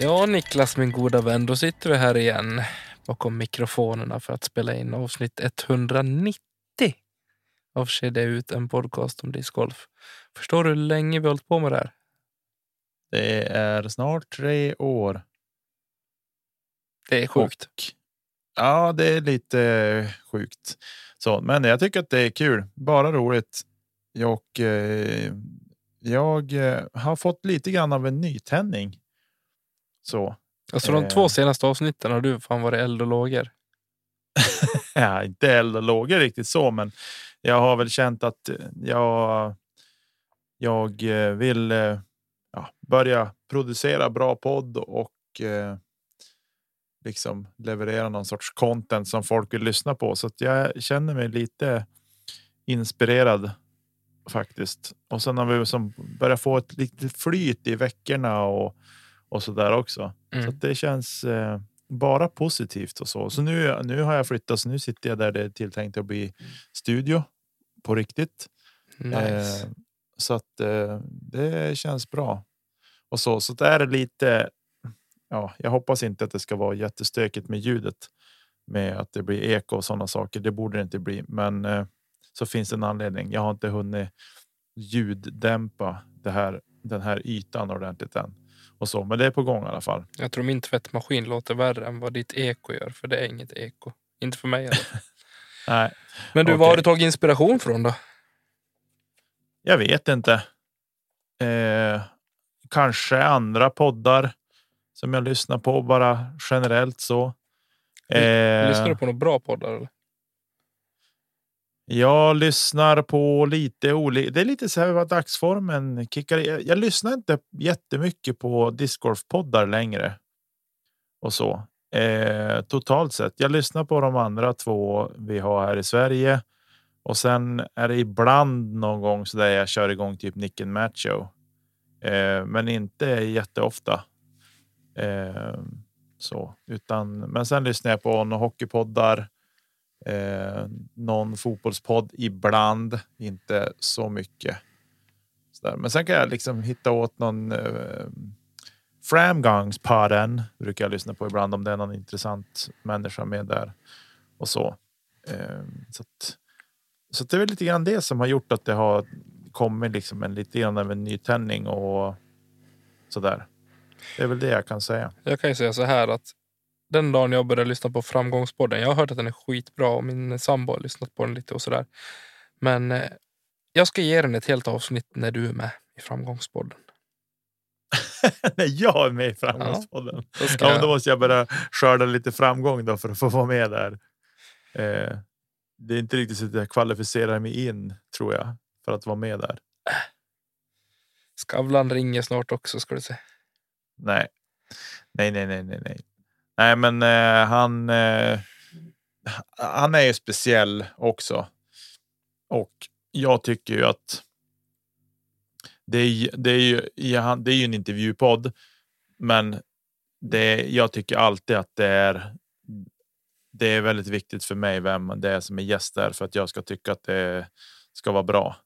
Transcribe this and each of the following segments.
Ja, Niklas min goda vän, då sitter vi här igen bakom mikrofonerna för att spela in avsnitt 190 av Kedja ut, en podcast om discgolf. Förstår du hur länge vi har hållit på med det här? Det är snart tre år. Det är sjukt. Och, ja, det är lite sjukt. Så, men jag tycker att det är kul. Bara roligt. Och, eh, jag eh, har fått lite grann av en nytändning. Så. Alltså de två senaste avsnitten har du fan varit eld och lågor. ja, inte eld och lågor riktigt så, men jag har väl känt att jag. Jag vill ja, börja producera bra podd och eh, liksom leverera någon sorts content som folk vill lyssna på. Så jag känner mig lite inspirerad faktiskt. Och sen har vi som börjar få ett litet flyt i veckorna och och så där också. Mm. Så det känns eh, bara positivt och så. Så nu, nu har jag flyttat, så nu sitter jag där det är tilltänkt att bli studio på riktigt. Nice. Eh, så att eh, det känns bra. Och så, så det är lite. Ja, jag hoppas inte att det ska vara jättestökigt med ljudet med att det blir eko och sådana saker. Det borde det inte bli, men eh, så finns det en anledning. Jag har inte hunnit ljuddämpa det här, den här ytan ordentligt än och så. Men det är på gång i alla fall. Jag tror min tvättmaskin låter värre än vad ditt eko gör, för det är inget eko. Inte för mig i Nej. Men du, okay. var har du tagit inspiration från då? Jag vet inte. Eh, kanske andra poddar som jag lyssnar på bara generellt så. Eh, lyssnar du på några bra poddar? Eller? Jag lyssnar på lite olika. Det är lite så här vad dagsformen kickar. Jag, jag lyssnar inte jättemycket på discgolfpoddar längre. Och så eh, totalt sett. Jag lyssnar på de andra två vi har här i Sverige och sen är det ibland någon gång så där jag kör igång typ Nick and Macho, eh, men inte jätteofta. Eh, så utan men sen lyssnar jag på några hockeypoddar Eh, någon fotbollspodd ibland, inte så mycket. Så Men sen kan jag liksom hitta åt någon eh, Framgångspodden brukar jag lyssna på ibland om det är någon intressant människa med där och så. Eh, så, att, så det är väl lite grann det som har gjort att det har kommit liksom en lite grann av en nytändning och så där. Det är väl det jag kan säga. Jag kan ju säga så här att den dagen jag började lyssna på Framgångspodden. Jag har hört att den är skitbra och min sambo har lyssnat på den lite och sådär. Men eh, jag ska ge den ett helt avsnitt när du är med i Framgångspodden. när jag är med i Framgångspodden? Ja, då, ja, då måste jag börja skörda lite framgång då för att få vara med där. Eh, det är inte riktigt så att jag kvalificerar mig in tror jag för att vara med där. Skavlan ringer snart också ska du se. Nej, nej, nej, nej, nej, nej. Men eh, han. Eh, han är ju speciell också. Och jag tycker ju att. Det är, det är ju det är ju en intervjupodd, men det jag tycker alltid att det är. Det är väldigt viktigt för mig vem det är som är gäst där för att jag ska tycka att det ska vara bra.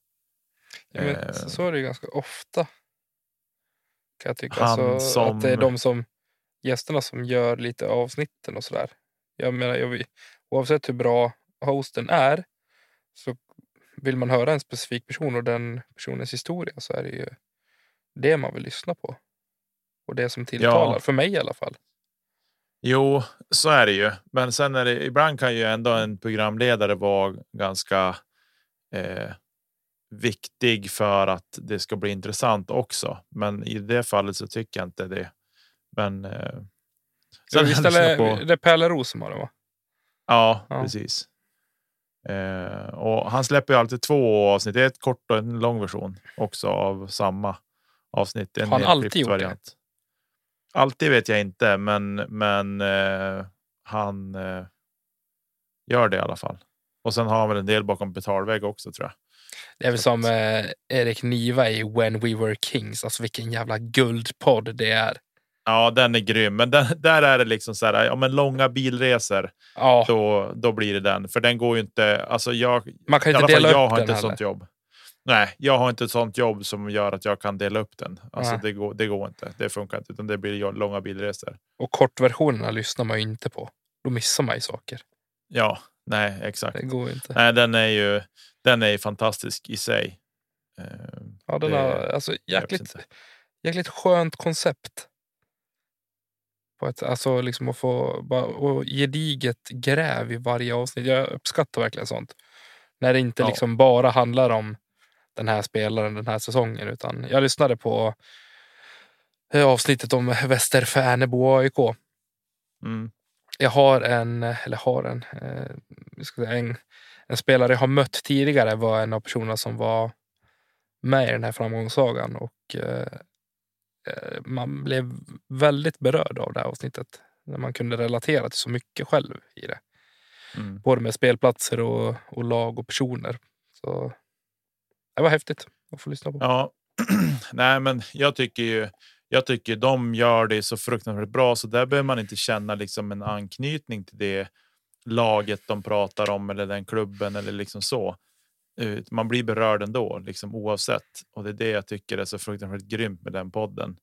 Ja, eh, så är det ganska ofta. Kan jag tycka. alltså, som, att det är de som gästerna som gör lite avsnitten och sådär. Jag menar, jag, oavsett hur bra hosten är så vill man höra en specifik person och den personens historia så är det ju det man vill lyssna på. Och det som tilltalar, ja. för mig i alla fall. Jo, så är det ju. Men sen är det ibland kan ju ändå en programledare vara ganska eh, viktig för att det ska bli intressant också. Men i det fallet så tycker jag inte det. Men. Eh, sen visst är på... det Pelle det va? Ja, ja. precis. Eh, och han släpper ju alltid två avsnitt. Det är ett kort och en lång version också av samma avsnitt. En har han alltid gjort variant. det? Alltid vet jag inte, men men eh, han eh, gör det i alla fall. Och sen har han väl en del bakom betalvägg också tror jag. Det är väl som eh, Erik Niva i When We Were Kings. Alltså vilken jävla guldpodd det är. Ja, den är grym. Men den, där är det liksom så här, ja, men långa bilresor. Ja. Då, då blir det den. För den går ju inte. Alltså jag, Man kan inte dela jag upp har den inte heller. sånt jobb. Nej, jag har inte ett sånt jobb som gör att jag kan dela upp den. Alltså det går, det går inte. Det funkar inte, utan det blir långa bilresor. Och kortversionerna lyssnar man ju inte på. Då missar man ju saker. Ja, nej, exakt. Det går inte. Nej, den är ju. Den är fantastisk i sig. Ja, den har alltså jäkligt, jäkligt skönt koncept på ett, alltså liksom att få bara, och gediget gräv i varje avsnitt. Jag uppskattar verkligen sånt. När det inte ja. liksom bara handlar om den här spelaren den här säsongen. Utan jag lyssnade på eh, avsnittet om Västerfärnebo AIK. Mm. Jag har en, eller har en, eh, en, en spelare jag har mött tidigare var en av personerna som var med i den här framgångssagan. Och Eh, man blev väldigt berörd av det här avsnittet. När man kunde relatera till så mycket själv i det. Mm. Både med spelplatser och, och lag och personer. Så det var häftigt att få lyssna på. Ja, nej, men jag tycker ju. Jag tycker de gör det så fruktansvärt bra, så där behöver man inte känna liksom en anknytning till det laget de pratar om eller den klubben eller liksom så. Man blir berörd ändå, liksom oavsett. Och det är det jag tycker är så fruktansvärt grymt med den podden.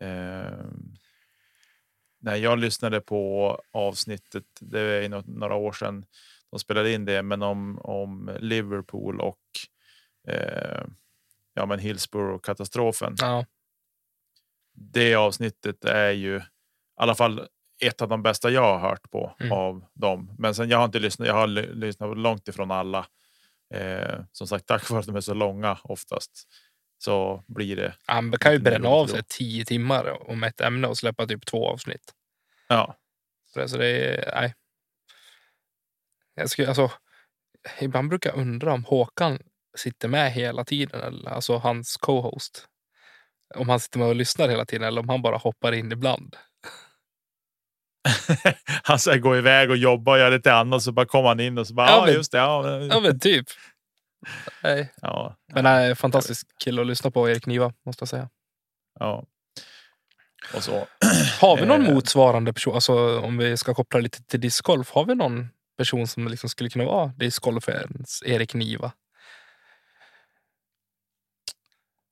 Eh, när jag lyssnade på avsnittet, det är några år sedan de spelade in det, men om, om Liverpool och eh, ja, men Hillsborough katastrofen. Ja. Det avsnittet är ju i alla fall ett av de bästa jag har hört på mm. av dem. Men sen jag har inte lyssnat. Jag har lyssnat långt ifrån alla Eh, som sagt, tack vare att de är så långa oftast så blir det. Han kan ju bränna av sig tio timmar om ett ämne och släppa typ två avsnitt. Ja. Så det, så det är, nej. Jag skulle, alltså, ibland brukar jag undra om Håkan sitter med hela tiden, eller, alltså hans co-host. Om han sitter med och lyssnar hela tiden eller om han bara hoppar in ibland. han ska gå iväg och jobba och göra lite annat så bara kommer han in och så bara ja, men, just det. Ja, ja men typ. Nej. Ja, men nej, fantastisk kille att lyssna på Erik Niva måste jag säga. Ja. Och så. Har vi någon eh. motsvarande person, alltså om vi ska koppla lite till discgolf, har vi någon person som liksom skulle kunna vara discgolfens Erik Niva?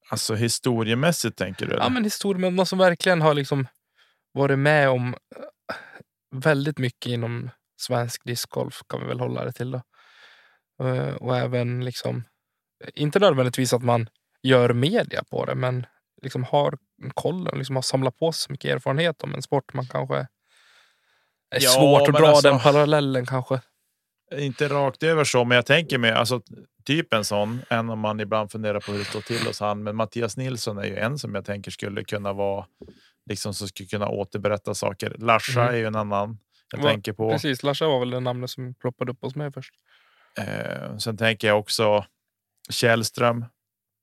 Alltså historiemässigt tänker du? Eller? Ja, men historiemässigt. Någon som verkligen har liksom varit med om väldigt mycket inom svensk discgolf kan vi väl hålla det till. Då. Eh, och även liksom, inte nödvändigtvis att man gör media på det, men liksom har koll och liksom har samlat på sig så mycket erfarenhet om en sport man kanske är ja, svårt att dra alltså, den parallellen kanske. Inte rakt över så, men jag tänker mig alltså typ en sån, än om man ibland funderar på hur det står till hos han. Men Mattias Nilsson är ju en som jag tänker skulle kunna vara liksom som skulle kunna återberätta saker. Larsa mm. är ju en annan jag var, tänker på. Precis, Larsa var väl det namnet som ploppade upp hos mig först. Eh, sen tänker jag också Källström.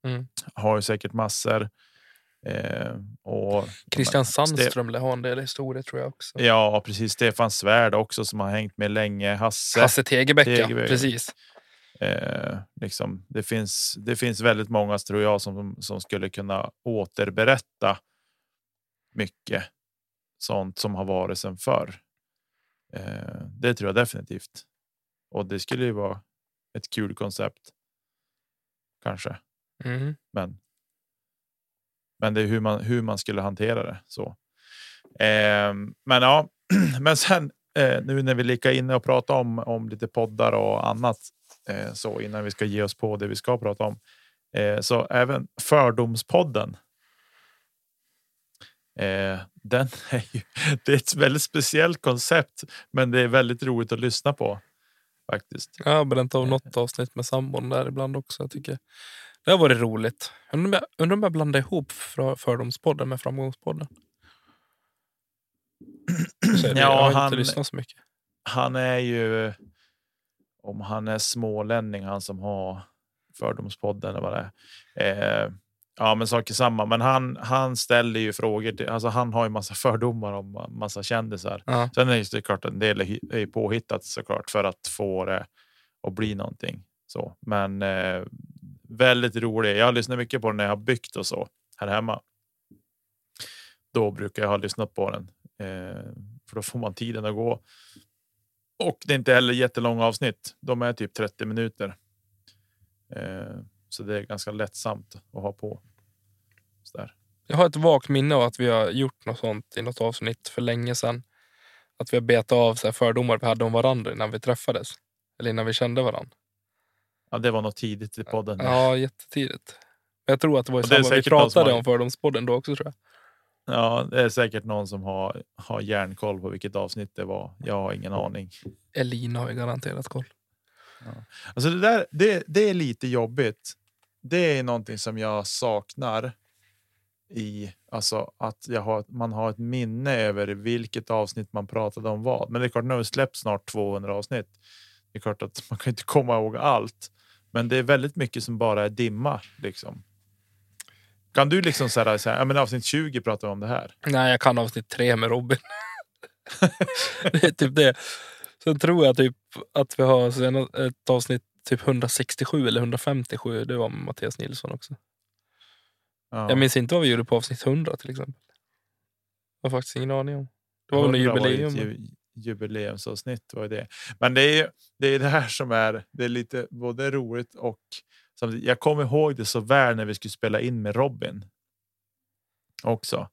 Mm. Har ju säkert massor. Eh, och Christian Sandström lär ha en del historia tror jag också. Ja, precis. Stefan Svärd också som har hängt med länge. Hasse, Hasse Tegebäck, Tegebäck. precis. Eh, liksom, det, finns, det finns väldigt många tror jag som, som skulle kunna återberätta mycket sånt som har varit sedan förr. Eh, det tror jag definitivt. Och det skulle ju vara ett kul koncept. Kanske. Mm. Men. Men det är hur man hur man skulle hantera det så. Eh, men ja, men sen eh, nu när vi lika inne och prata om om lite poddar och annat eh, så innan vi ska ge oss på det vi ska prata om. Eh, så även fördomspodden Eh, den är ju, det är ett väldigt speciellt koncept, men det är väldigt roligt att lyssna på. faktiskt. Jag har bränt av något avsnitt med sambon där ibland också. Jag tycker det har varit roligt. Undrar om jag blandar ihop Fördomspodden med Framgångspodden. ja, jag har han, inte lyssnat så mycket. Han är ju, om han är smålänning, han som har Fördomspodden eller vad det är. Eh, ja, men saker samma. Men han, han ställer ju frågor. Till, alltså han har ju massa fördomar om massa kändisar. Ja. Sen är det klart en del är påhittat såklart för att få det att bli någonting. Så, men eh, väldigt rolig. Jag har lyssnat mycket på den när jag har byggt och så här hemma. Då brukar jag ha lyssnat på den eh, för då får man tiden att gå. Och det är inte heller jättelånga avsnitt. De är typ 30 minuter. Eh, så det är ganska lättsamt att ha på. Sådär. Jag har ett vagt minne av att vi har gjort något sånt i något avsnitt för länge sedan. Att vi har betat av så fördomar vi hade om varandra innan vi träffades. Eller innan vi kände varandra. Ja, det var nog tidigt i podden. Ja, jättetidigt. Jag tror att det var i samma vi pratade har... om Fördomspodden då också tror jag. Ja, det är säkert någon som har, har järnkoll på vilket avsnitt det var. Jag har ingen aning. Elina har ju garanterat koll. Ja. Alltså det, där, det, det är lite jobbigt. Det är någonting som jag saknar i alltså att jag har, man har ett minne över vilket avsnitt man pratade om vad. Men det är klart, nu har vi släppt snart 200 avsnitt. Det är klart att man kan inte komma ihåg allt, men det är väldigt mycket som bara är dimma liksom. Kan du liksom säga så här, ja, men avsnitt 20 pratar vi om det här? Nej, jag kan avsnitt 3 med Robin. det är typ det. Sen tror jag typ att vi har ett avsnitt typ 167 eller 157. Det var med Mattias Nilsson också. Ja. Jag minns inte vad vi gjorde på avsnitt 100 till exempel. Jag har faktiskt ingen aning om. Det var väl jubileum. Ju, jubileumsavsnitt var det. Men det är det är det här som är. Det är lite både roligt och jag kommer ihåg det så väl när vi skulle spela in med Robin. Också.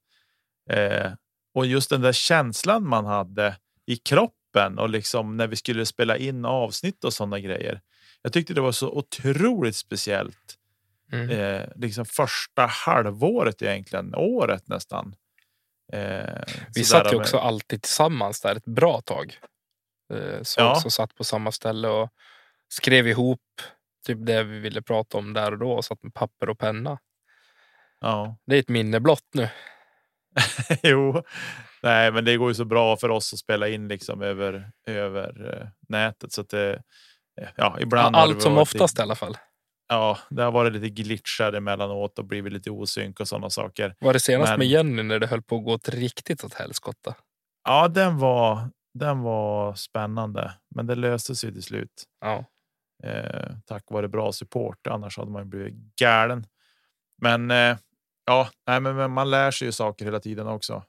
Eh, och just den där känslan man hade i kroppen och liksom när vi skulle spela in avsnitt och sådana grejer. Jag tyckte det var så otroligt speciellt. Mm. Eh, liksom första halvåret egentligen, året nästan. Eh, vi satt ju också med... alltid tillsammans där ett bra tag. Eh, så ja. också satt på samma ställe och skrev ihop typ det vi ville prata om där och då och satt med papper och penna. Ja. Det är ett minne blott nu. jo, nej, men det går ju så bra för oss att spela in liksom över över uh, nätet så att det. Ja, ibland. Ja, allt som oftast lite, i alla fall. Ja, det har varit lite glitchar emellanåt och blivit lite osynk och sådana saker. Var det senast men, med Jenny när det höll på att gå ett riktigt åt helskotta? Ja, den var. Den var spännande, men det löste sig till slut. Ja eh, tack vare bra support. Annars hade man blivit galen. Men eh, ja, nej, men, man lär sig ju saker hela tiden också.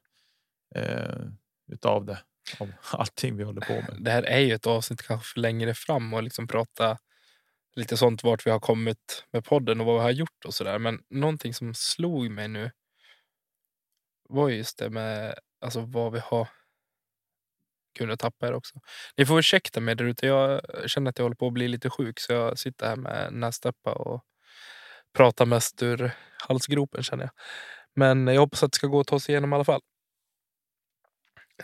Eh, utav det. Av allting vi håller på med. Det här är ju ett avsnitt kanske längre fram och liksom prata lite sånt vart vi har kommit med podden och vad vi har gjort och sådär. Men någonting som slog mig nu var just det med alltså vad vi har kunde tappa er också. Ni får ursäkta mig där ute. Jag känner att jag håller på att bli lite sjuk så jag sitter här med nästäppa och pratar mest ur halsgropen känner jag. Men jag hoppas att det ska gå att ta sig igenom i alla fall.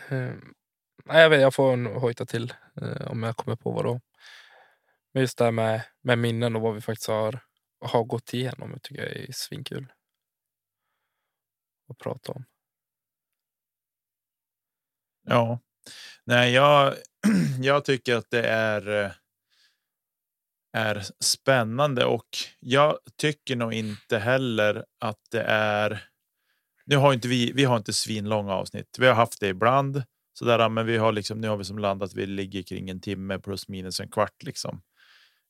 Um, jag, vet, jag får nog hojta till eh, om jag kommer på vad då. Men just det här med, med minnen och vad vi faktiskt har, har gått igenom det tycker jag är svinkul. Att prata om. Ja, Nej, jag, jag tycker att det är. Eh, är spännande och jag tycker nog inte heller att det är. Nu har inte vi. Vi har inte svinlånga avsnitt. Vi har haft det ibland så där, men vi har liksom. Nu har vi som landat. Vi ligger kring en timme plus minus en kvart liksom.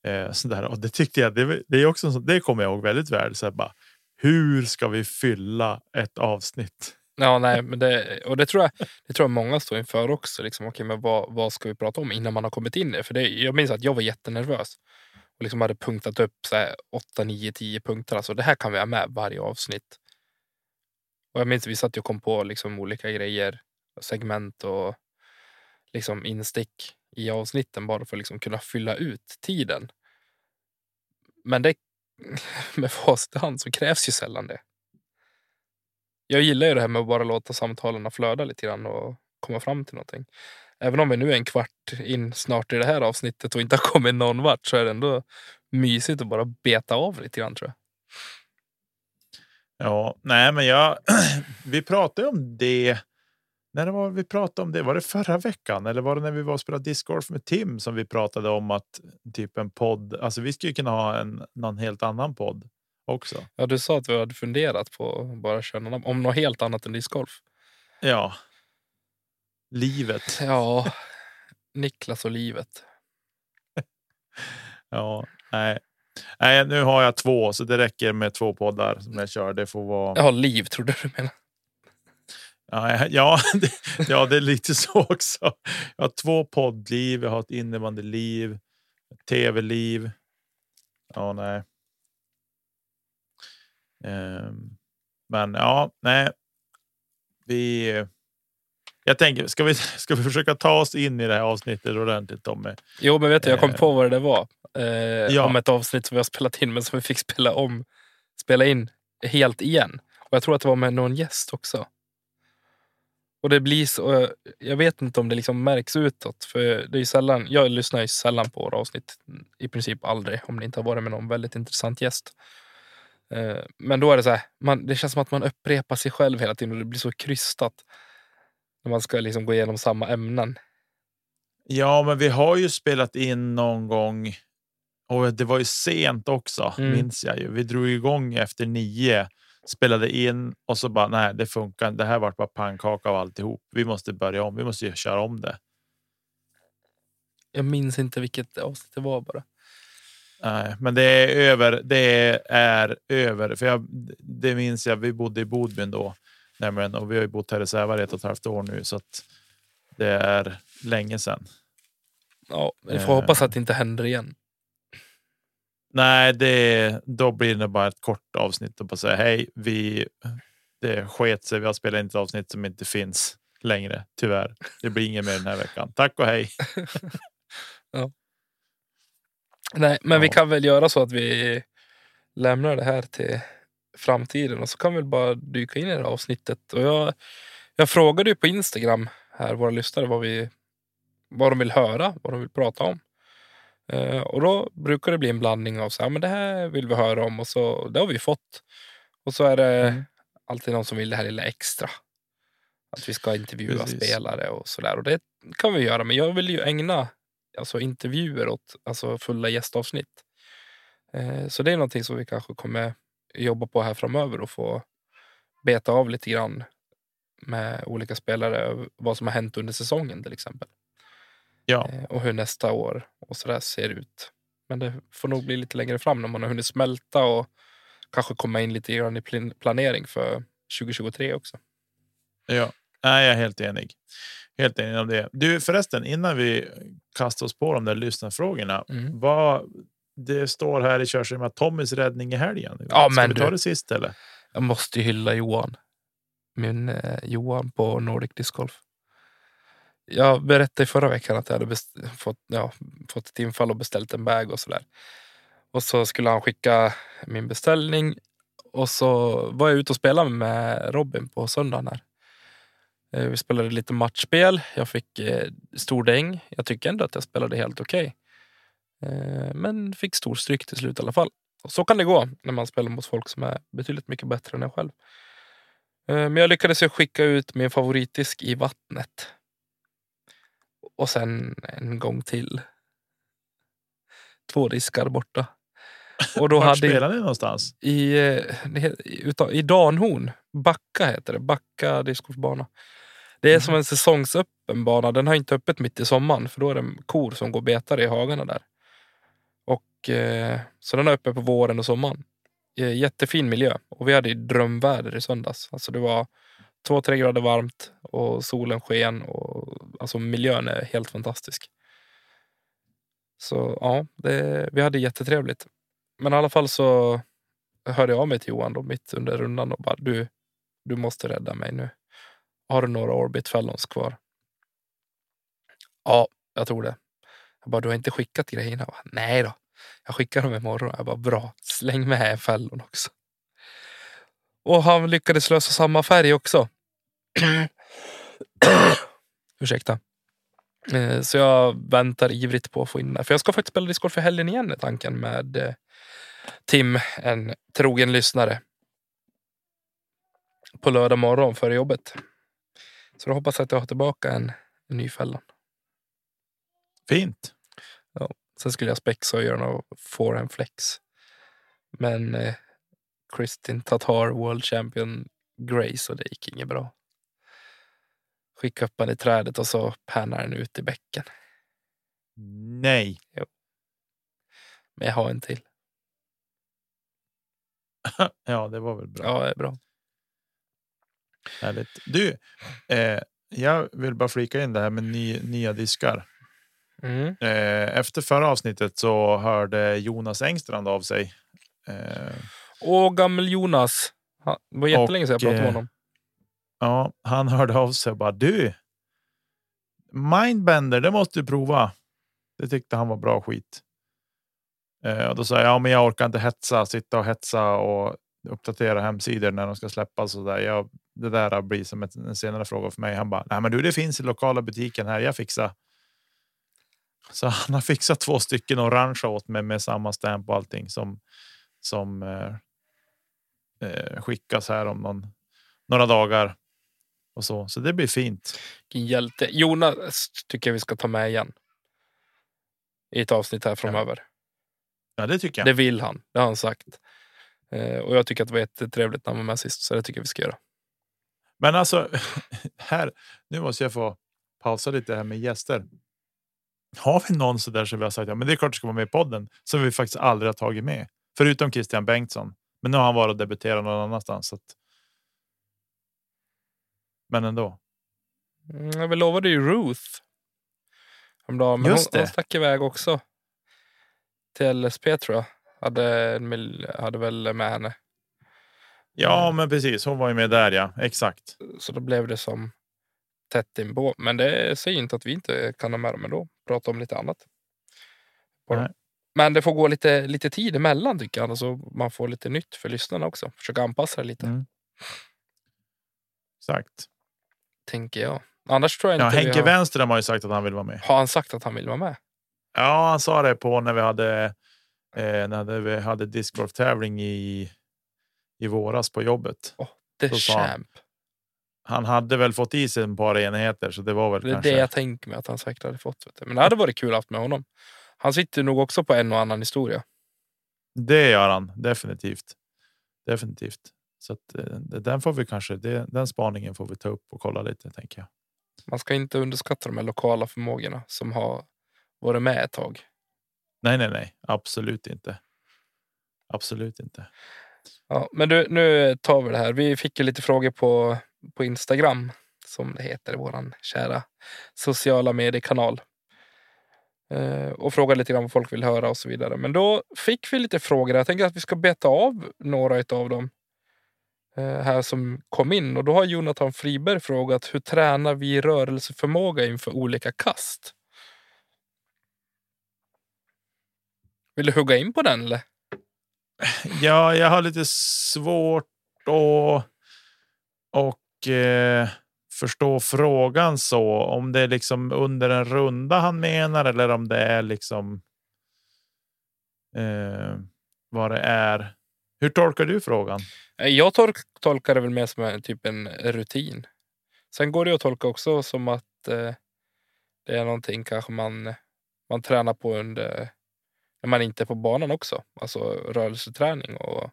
Eh, så där, och det tyckte jag. Det, det är också. Det kommer jag ihåg väldigt väl. Så här, bara, hur ska vi fylla ett avsnitt? Ja, nej, men det, och det tror jag, det tror jag många står inför också. Liksom, okay, men vad, vad ska vi prata om innan man har kommit in i? För det, jag minns att jag var jättenervös och liksom hade punktat upp så här, 8, 9, 10 punkter. Alltså, det här kan vi ha med varje avsnitt. Och jag minns att vi satt och kom på liksom, olika grejer, segment och liksom, instick i avsnitten bara för att liksom, kunna fylla ut tiden. Men det, med facit i hand så krävs ju sällan det jag gillar ju det här med att bara låta samtalen flöda lite grann och komma fram till någonting. även om vi nu är en kvart in snart i det här avsnittet och inte har kommit någon vart så är det ändå mysigt att bara beta av lite grann tror jag. Ja, nej, men jag. vi pratade om det. När var vi pratade om det? Var det förra veckan eller var det när vi var och spelade discgolf med Tim som vi pratade om att typ en podd? Alltså, vi skulle kunna ha en någon helt annan podd också. Ja, du sa att vi hade funderat på bara köra om något helt annat än discgolf. Ja. Livet. Ja, Niklas och livet. ja, nej. Nej, nu har jag två så det räcker med två poddar som jag kör. Det får vara. Har liv tror du menar? Ja, ja, det, ja, det är lite så också. Jag har två poddliv. Jag har ett innebandeliv, ett tv-liv. Ja, nej. Um, men ja, nej. Vi. Jag tänker, ska vi, ska vi försöka ta oss in i det här avsnittet ordentligt? Tommy? Jo, men vet du, jag kom på vad det var. Eh, ja. Om ett avsnitt som vi har spelat in, men som vi fick spela om, spela in helt igen. Och jag tror att det var med någon gäst också. Och det blir så, jag vet inte om det liksom märks utåt. För det är sällan, jag lyssnar ju sällan på våra avsnitt. I princip aldrig. Om det inte har varit med någon väldigt intressant gäst. Eh, men då är det så här, man, det känns som att man upprepar sig själv hela tiden och det blir så krystat. När man ska liksom gå igenom samma ämnen. Ja, men vi har ju spelat in någon gång. Och det var ju sent också, mm. minns jag ju. Vi drog igång efter nio spelade in och så bara nej, det funkar. Det här vart bara pannkaka av alltihop. Vi måste börja om. Vi måste ju köra om det. Jag minns inte vilket avsnitt det var bara. Nej, men det är över. Det är över för jag. Det minns jag. Vi bodde i Bodbyn då nämligen och vi har ju bott här i Sävar ett och ett halvt år nu så att det är länge sedan. Ja, vi får eh. hoppas att det inte händer igen. Nej, det, då blir det bara ett kort avsnitt och bara säga hej. Vi, det sket sig. Vi har spelat in ett avsnitt som inte finns längre. Tyvärr. Det blir inget mer den här veckan. Tack och hej. ja. Nej, men ja. vi kan väl göra så att vi lämnar det här till framtiden och så kan vi bara dyka in i det här avsnittet. Och jag, jag frågade ju på Instagram här våra lyssnare vad vi vad de vill höra, vad de vill prata om. Eh, och då brukar det bli en blandning av så här, men det här vill vi höra om och så det har vi fått. Och så är det mm. alltid någon som vill det här lilla extra. Att vi ska intervjua Precis. spelare och så där. Och det kan vi göra, men jag vill ju ägna alltså, intervjuer åt alltså, fulla gästavsnitt. Eh, så det är någonting som vi kanske kommer jobba på här framöver och få beta av lite grann med olika spelare. Vad som har hänt under säsongen till exempel. Ja. Eh, och hur nästa år och så ser ut. Men det får nog bli lite längre fram när man har hunnit smälta och kanske komma in lite grann i planering för 2023 också. Ja, jag är helt enig. Helt enig om det. Du förresten, innan vi kastar oss på de där lyssnarfrågorna. Mm. Vad, det står här i körschemat Tommys räddning i helgen. Ja, Ska men vi ta det sist eller? Jag måste hylla Johan. Min eh, Johan på Nordic Disc Golf. Jag berättade i förra veckan att jag hade fått, ja, fått ett infall och beställt en bag och sådär. Och så skulle han skicka min beställning och så var jag ute och spelade med Robin på söndagen. Här. Eh, vi spelade lite matchspel. Jag fick eh, stor däng. Jag tycker ändå att jag spelade helt okej. Okay. Men fick stor stryk till slut i alla fall. Och så kan det gå när man spelar mot folk som är betydligt mycket bättre än en själv. Men jag lyckades skicka ut min favoritdisk i vattnet och sen en gång till. Två diskar borta. Och då Var hade spelade ni någonstans? I, utan, i Danhorn. Backa heter det. Backa discgolfbana. Det är mm. som en säsongsöppen bana. Den har inte öppet mitt i sommaren för då är det kor som går betar i hagarna där. Och, eh, så den är öppen på våren och sommaren. Eh, jättefin miljö och vi hade drömväder i söndags. Alltså det var två, tre grader varmt och solen sken och alltså miljön är helt fantastisk. Så ja, det, vi hade jättetrevligt. Men i alla fall så hörde jag av mig till Johan då, mitt under rundan och bara du, du måste rädda mig nu. Har du några Orbit Fellows kvar? Ja, jag tror det. Jag bara, du har inte skickat grejerna? Bara, Nej då, jag skickar dem imorgon. Jag bara, bra, släng med fällon också. Och han lyckades lösa samma färg också. Ursäkta. Eh, så jag väntar ivrigt på att få in det. För jag ska faktiskt spela discgolf för helgen igen är tanken med eh, Tim, en trogen lyssnare. På lördag morgon före jobbet. Så då hoppas jag att jag har tillbaka en, en ny fällan. Fint. Ja. Sen skulle jag spexa och göra någon forehand flex. Men eh, Kristin Tatar World Champion Grace och det gick inget bra. Skicka upp den i trädet och så pannar den ut i bäcken. Nej. Jo. Men jag har en till. ja, det var väl bra. Ja, det är bra. Härligt. Du, eh, jag vill bara flika in det här med ny, nya diskar. Mm. Eh, efter förra avsnittet så hörde Jonas Engstrand av sig. Eh, Åh, gammel Jonas. Det var jättelänge sedan jag pratade med honom. Ja, han hörde av sig och bara du. Mindbender, det måste du prova. Det tyckte han var bra skit. Eh, och då sa jag, ja, men jag orkar inte hetsa, sitta och hetsa och uppdatera hemsidor när de ska släppas. Och där. Jag, det där blir som ett, en senare fråga för mig. Han bara, nej, men du, det finns i lokala butiken här. Jag fixar. Så han har fixat två stycken orangea åt mig med samma stamp och allting som som eh, eh skickas här om någon, några dagar och så. Så det blir fint. Hjälte. Jonas tycker jag vi ska ta med igen. I ett avsnitt här framöver. Ja, det tycker jag. Det vill han. Det har han sagt. Eh, och jag tycker att det var jättetrevligt när han var med sist, så det tycker jag vi ska göra. Men alltså, här, nu måste jag få pausa lite här med gäster. Har vi någon så där som vi har sagt, ja, men det är klart du ska vara med i podden, som vi faktiskt aldrig har tagit med. Förutom Christian Bengtsson. Men nu har han varit och debuterat någon annanstans. Så att... Men ändå. Mm, vi lovade ju Ruth. Men Just hon, hon stack iväg också. Till LSP tror jag. Hade, hade väl med henne. Ja, men precis. Hon var ju med där. Ja, exakt. Så då blev det som tätt inpå. Men det säger inte att vi inte kan ha med dem ändå. Prata om lite annat. Men det får gå lite, lite tid emellan tycker jag. Så man får lite nytt för lyssnarna också. Försöka anpassa det lite. Mm. Exakt. Tänker jag. Annars tror jag inte. Ja, Henke har... Wenström har ju sagt att han vill vara med. Har han sagt att han vill vara med? Ja, han sa det på när vi hade eh, när vi hade discgolf tävling i i våras på jobbet. Oh, the champ. Han, han, hade väl fått i sig ett par enheter så det var väl. Det är kanske... det jag tänker mig att han säkert hade fått. Men det hade varit kul att haft med honom. Han sitter nog också på en och annan historia. Det gör han definitivt. Definitivt. Så att, eh, den får vi kanske. Det, den spaningen får vi ta upp och kolla lite tänker jag. Man ska inte underskatta de här lokala förmågorna som har varit med ett tag. Nej, nej, nej, absolut inte. Absolut inte. Ja, men du, nu tar vi det här. Vi fick ju lite frågor på, på Instagram som det heter, våran kära sociala mediekanal. Eh, och fråga lite grann vad folk vill höra och så vidare. Men då fick vi lite frågor. Jag tänker att vi ska beta av några av dem Eh, här som kom in. Och då har Jonathan Friberg frågat hur tränar vi rörelseförmåga inför olika kast? Vill du hugga in på den eller? Ja, jag har lite svårt att och eh, förstå frågan så. Om det är liksom under en runda han menar eller om det är liksom. Eh, vad det är. Hur tolkar du frågan? Eh, jag tolk, tolkar det väl mer som en, typ en rutin. Sen går det att tolka också som att eh, det är någonting kanske man, man tränar på under när man inte är på banan också. Alltså rörelseträning och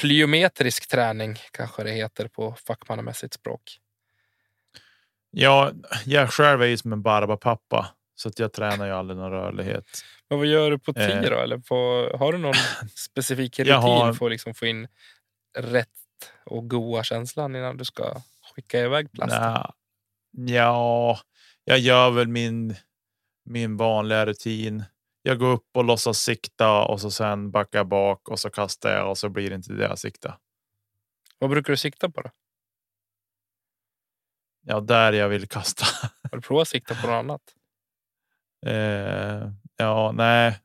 plyometrisk träning kanske det heter på fackmannamässigt språk. Ja, jag själv är ju som en barbapappa så att jag tränar ju aldrig någon rörlighet. Men vad gör du på tio eh? Eller på, har du någon specifik rutin har, för att liksom få in rätt och goa känslan innan du ska skicka iväg plasten? ja, jag gör väl min, min vanliga rutin. Jag går upp och låtsas sikta och så sen backar bak och så kastar jag och så blir det inte det jag siktar. Vad brukar du sikta på då? Ja, där jag vill kasta. Har du provat att sikta på något annat? Eh, ja, nej.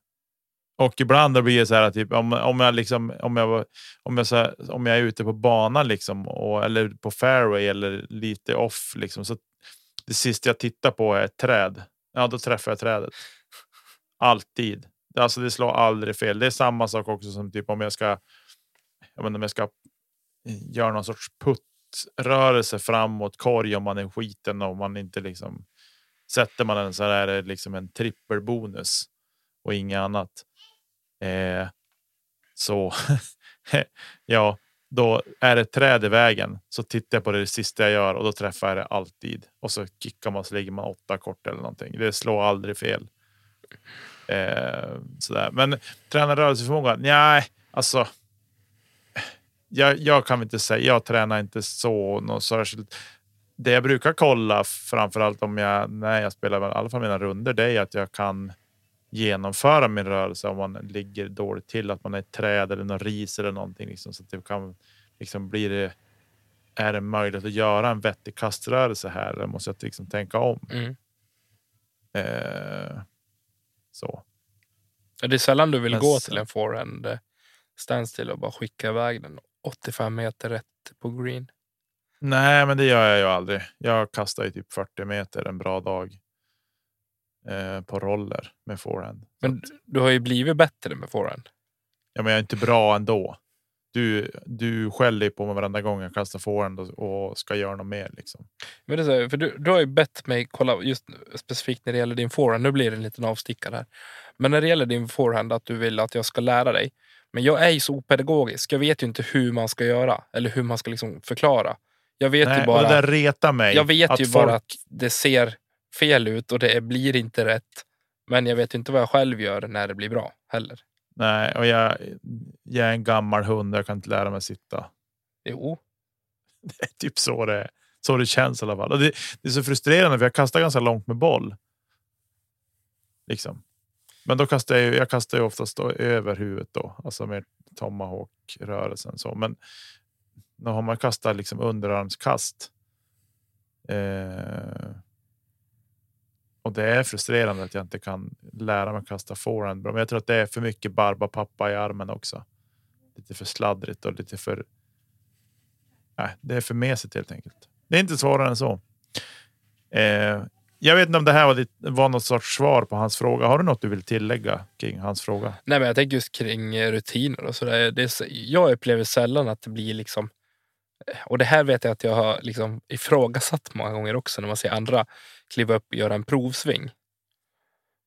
Och ibland blir det så här att typ, om, om jag liksom om jag om jag, så här, om jag är ute på banan liksom och eller på fairway eller lite off liksom så det sista jag tittar på är ett träd. Ja, då träffar jag trädet. Alltid. Alltså det slår aldrig fel. Det är samma sak också som typ om jag ska. Jag menar, om jag ska göra någon sorts puttrörelse framåt korg om man är skiten och man inte liksom sätter man den så är det eh, liksom en trippelbonus och inget annat. Eh, så ja, då är det träd i vägen så tittar jag på det, det sista jag gör och då träffar jag det alltid och så kickar man så ligger man åtta kort eller någonting. Det slår aldrig fel. Eh, sådär. Men träna rörelseförmåga? Nej, alltså. Jag, jag kan inte säga. Jag tränar inte så något särskilt. Det jag brukar kolla framförallt om jag när jag spelar i alla fall mina runder, det är att jag kan genomföra min rörelse om man ligger dåligt till, att man är ett träd eller något ris eller någonting liksom, så att det kan liksom bli det. Är det möjligt att göra en vettig kaströrelse här? Eller måste jag liksom tänka om? Mm. Eh, så. Det är sällan du vill Men, gå till en forehand eh, standstill och bara skicka iväg den 85 meter rätt på green. Nej, men det gör jag ju aldrig. Jag kastar ju typ 40 meter en bra dag. Eh, på roller med forehand. Men du har ju blivit bättre med forehand. Ja, men jag är inte bra ändå. Du, du skäller på mig varenda gång jag kastar forehand och, och ska göra något mer. Liksom. Men det är så, för du, du har ju bett mig kolla just specifikt när det gäller din forehand. Nu blir det en liten avstickare här. Men när det gäller din forehand att du vill att jag ska lära dig. Men jag är ju så opedagogisk. Jag vet ju inte hur man ska göra eller hur man ska liksom förklara. Jag vet Nej, ju bara. Det där retar mig. Jag vet ju folk... bara att det ser fel ut och det blir inte rätt. Men jag vet inte vad jag själv gör när det blir bra heller. Nej, och jag, jag är en gammal hund. Jag kan inte lära mig sitta. Jo. Det är typ så det. Så det känns i alla fall. Det, det är så frustrerande för jag kastar ganska långt med boll. Liksom. Men då kastar jag, jag kastar ju oftast över huvudet då, alltså med tomahawk rörelsen så. Men då har man kastat liksom underarmskast. Eh, och det är frustrerande att jag inte kan lära mig att kasta forehand. Men jag tror att det är för mycket barba pappa i armen också. Lite för sladdrigt och lite för. Nej, det är för mesigt helt enkelt. Det är inte svårare än så. Eh, jag vet inte om det här var, ditt, var något sorts svar på hans fråga. Har du något du vill tillägga kring hans fråga? Nej, men jag tänker just kring eh, rutiner och så där. Det är, jag upplever sällan att det blir liksom och det här vet jag att jag har liksom ifrågasatt många gånger också när man ser andra kliva upp och göra en provsving.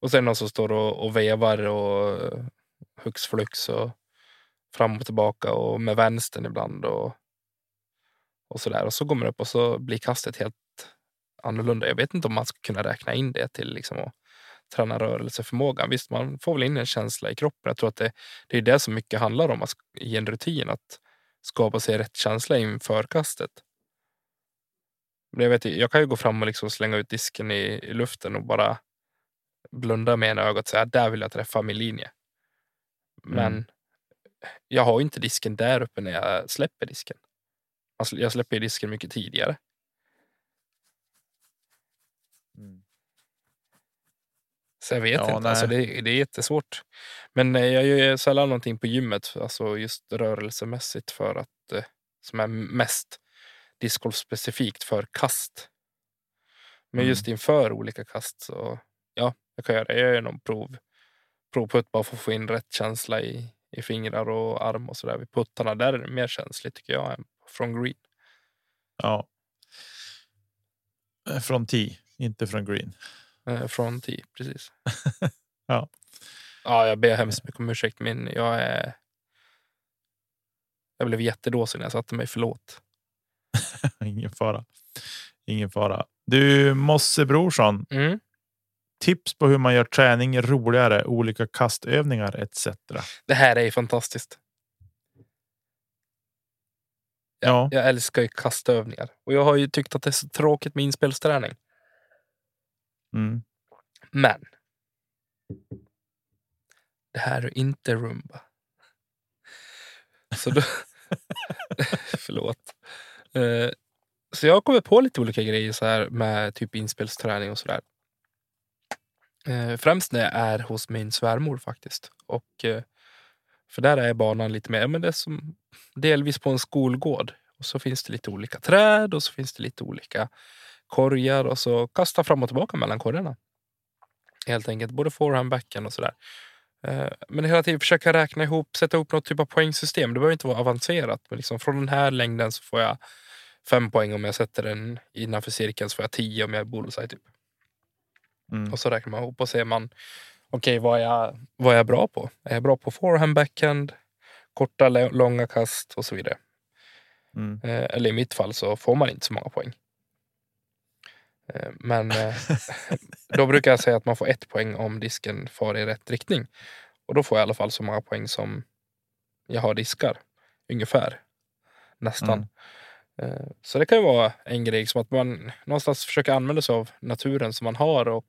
Och sen någon som står och, och vevar och hux flux och fram och tillbaka och med vänstern ibland och, och så där. Och så går man upp och så blir kastet helt annorlunda. Jag vet inte om man ska kunna räkna in det till liksom att träna rörelseförmågan. Visst, man får väl in en känsla i kroppen. Jag tror att det, det är det som mycket handlar om att i en rutin. Att skapa sig rätt känsla inför kastet. Jag, vet, jag kan ju gå fram och liksom slänga ut disken i, i luften och bara blunda med ena ögat och säga där vill jag träffa min linje. Men mm. jag har inte disken där uppe när jag släpper disken. Alltså, jag släpper disken mycket tidigare. Så jag vet ja, inte. Alltså det, det är jättesvårt. Men eh, jag gör sällan någonting på gymmet, alltså just rörelsemässigt för att eh, som är mest discgolf-specifikt för kast. Men mm. just inför olika kast så ja, jag kan göra det. Jag gör någon prov, provputt bara för att få in rätt känsla i, i fingrar och arm och så där. Vid puttarna där är det mer känsligt tycker jag än från green. Ja. Eh, från tee, inte från green. Eh, från tee, precis. ja. Ja, jag ber hemskt mycket om ursäkt, men jag är. Jag blev jättedåsig när jag satte mig. Förlåt. Ingen fara. Ingen fara. Du Mosse Brorsson. Mm. Tips på hur man gör träning roligare, olika kastövningar etc. Det här är fantastiskt. Jag, ja. jag älskar ju kastövningar och jag har ju tyckt att det är så tråkigt med inspelsträning. Mm. Men det här är inte rumba. Så då, förlåt. Uh, så jag har kommit på lite olika grejer så här med typ inspelsträning och sådär. Uh, främst när jag är hos min svärmor faktiskt. Och, uh, för där är banan lite mer, men det är som delvis på en skolgård. Och så finns det lite olika träd och så finns det lite olika korgar och så kasta fram och tillbaka mellan korgarna. Helt enkelt, både forehand, backhand och sådär. Eh, men hela tiden försöka räkna ihop, sätta ihop något typ av poängsystem. Det behöver inte vara avancerat. Men liksom från den här längden så får jag fem poäng om jag sätter den innanför cirkeln. Så får jag tio om jag är bullseye. Typ. Mm. Och så räknar man ihop och ser man okej, okay, vad, är vad är jag bra på? Är jag bra på forehand, backhand, korta, långa kast och så vidare. Mm. Eh, eller i mitt fall så får man inte så många poäng. Eh, men eh, då brukar jag säga att man får ett poäng om disken far i rätt riktning. Och då får jag i alla fall så många poäng som jag har diskar. Ungefär. Nästan. Mm. Så det kan ju vara en grej som att man någonstans försöker använda sig av naturen som man har och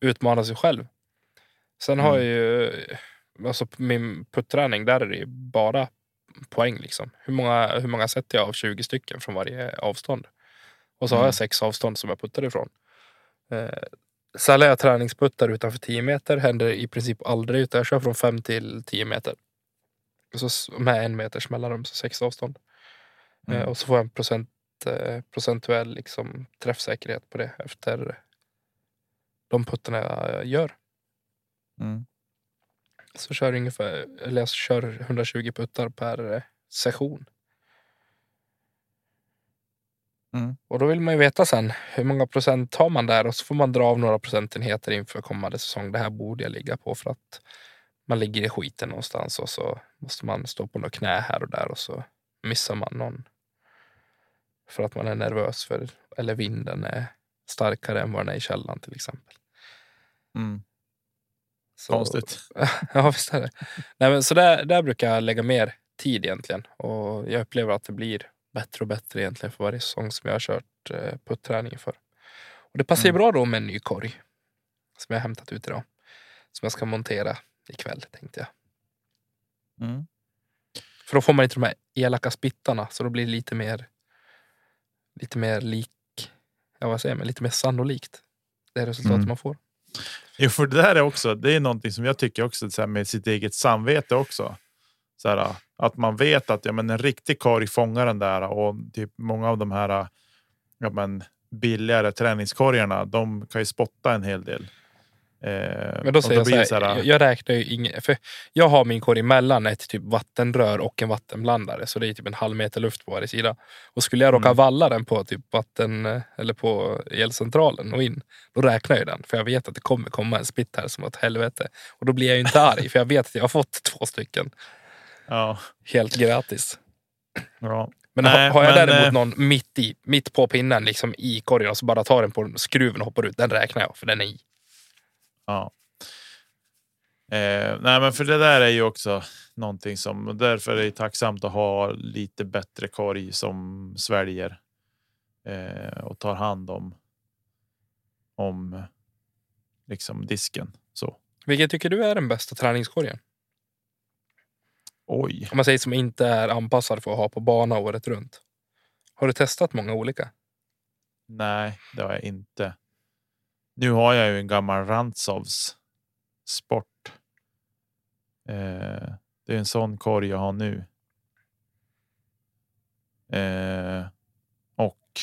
utmana sig själv. Sen mm. har jag ju, alltså min putträning, där är det ju bara poäng. Liksom. Hur, många, hur många sätter jag av 20 stycken från varje avstånd? Och så har jag mm. sex avstånd som jag puttar ifrån. Eh, Säljer jag träningsputtar utanför 10 meter händer i princip aldrig. Utan jag kör från 5 till 10 meter. Så med en meters mellanrum, så sex avstånd. Eh, mm. Eh, och så får jag en procent, eh, procentuell liksom, träffsäkerhet på det efter de puttarna jag gör. Mm. Så kör ungefär, eller jag kör 120 puttar per eh, session. Mm. Och då vill man ju veta sen hur många procent har man där och så får man dra av några procentenheter inför kommande säsong. Det här borde jag ligga på för att man ligger i skiten någonstans och så måste man stå på något knä här och där och så missar man någon. För att man är nervös för, eller vinden är starkare än vad den är i källan till exempel. Mm. Så, Konstigt. ja, visst är det. Nej, men så där, där brukar jag lägga mer tid egentligen. Och jag upplever att det blir bättre och bättre egentligen för varje säsong som jag har kört eh, putträning för. Och det passar mm. bra då med en ny korg. Som jag har hämtat ut idag. Som jag ska montera ikväll tänkte jag. Mm. För då får man inte de här elaka spittarna så då blir det lite mer lite mer lik, ja vad säger man, lite mer sannolikt. Det resultatet mm. man får. Jo, för det där är också. Det är någonting som jag tycker också så här, med sitt eget samvete också. Så här, att man vet att ja, men en riktig korg fångar den där och typ många av de här ja, men billigare träningskorgarna. De kan ju spotta en hel del. Eh, men då säger då jag så här, här, jag, räknar ju inget, för jag har min korg emellan ett typ vattenrör och en vattenblandare. Så det är typ en halv meter luft på varje sida. Och skulle jag råka mm. valla den på typ vatten eller på elcentralen och in, då räknar jag den. För jag vet att det kommer komma en splitt här som åt helvete. Och då blir jag ju inte arg, för jag vet att jag har fått två stycken. Ja. Helt gratis. Ja. Men Nej, har, jag men, däremot äh... någon mitt i, mitt på pinnen, liksom i korgen och så bara tar den på skruven och hoppar ut, den räknar jag för den är i. Ja. Eh, nej, men för det där är ju också någonting som därför är det tacksamt att ha lite bättre korg som sväljer eh, och tar hand om. Om liksom disken så. Vilken tycker du är den bästa träningskorgen? Oj. Om man säger som inte är anpassad för att ha på bana året runt. Har du testat många olika? Nej, det har jag inte. Nu har jag ju en gammal Rantsovs sport. Eh, det är en sån korg jag har nu. Eh, och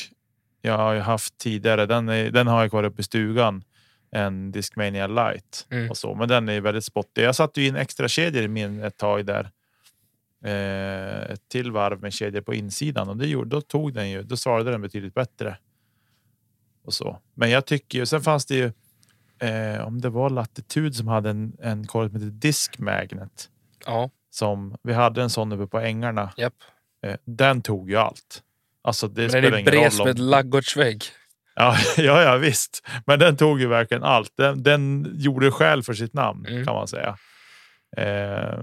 jag har ju haft tidigare. Den, är, den har jag kvar uppe i stugan. En Discmania light mm. och så, men den är väldigt spottig. Jag satte in extra kedjor i min ett tag där. Eh, ett till varv med kedjor på insidan och det gjorde. Då tog den ju. Då svarade den betydligt bättre och så. Men jag tycker ju sen fanns det ju eh, om det var Latitud som hade en, en korg heter Disk Magnet. Ja. Som vi hade en sån uppe på ängarna. Yep. Eh, den tog ju allt. Alltså det Men spelar ingen roll. Är med laggårdsvägg. Ja, ja, ja, visst. Men den tog ju verkligen allt. Den, den gjorde skäl för sitt namn mm. kan man säga. Eh,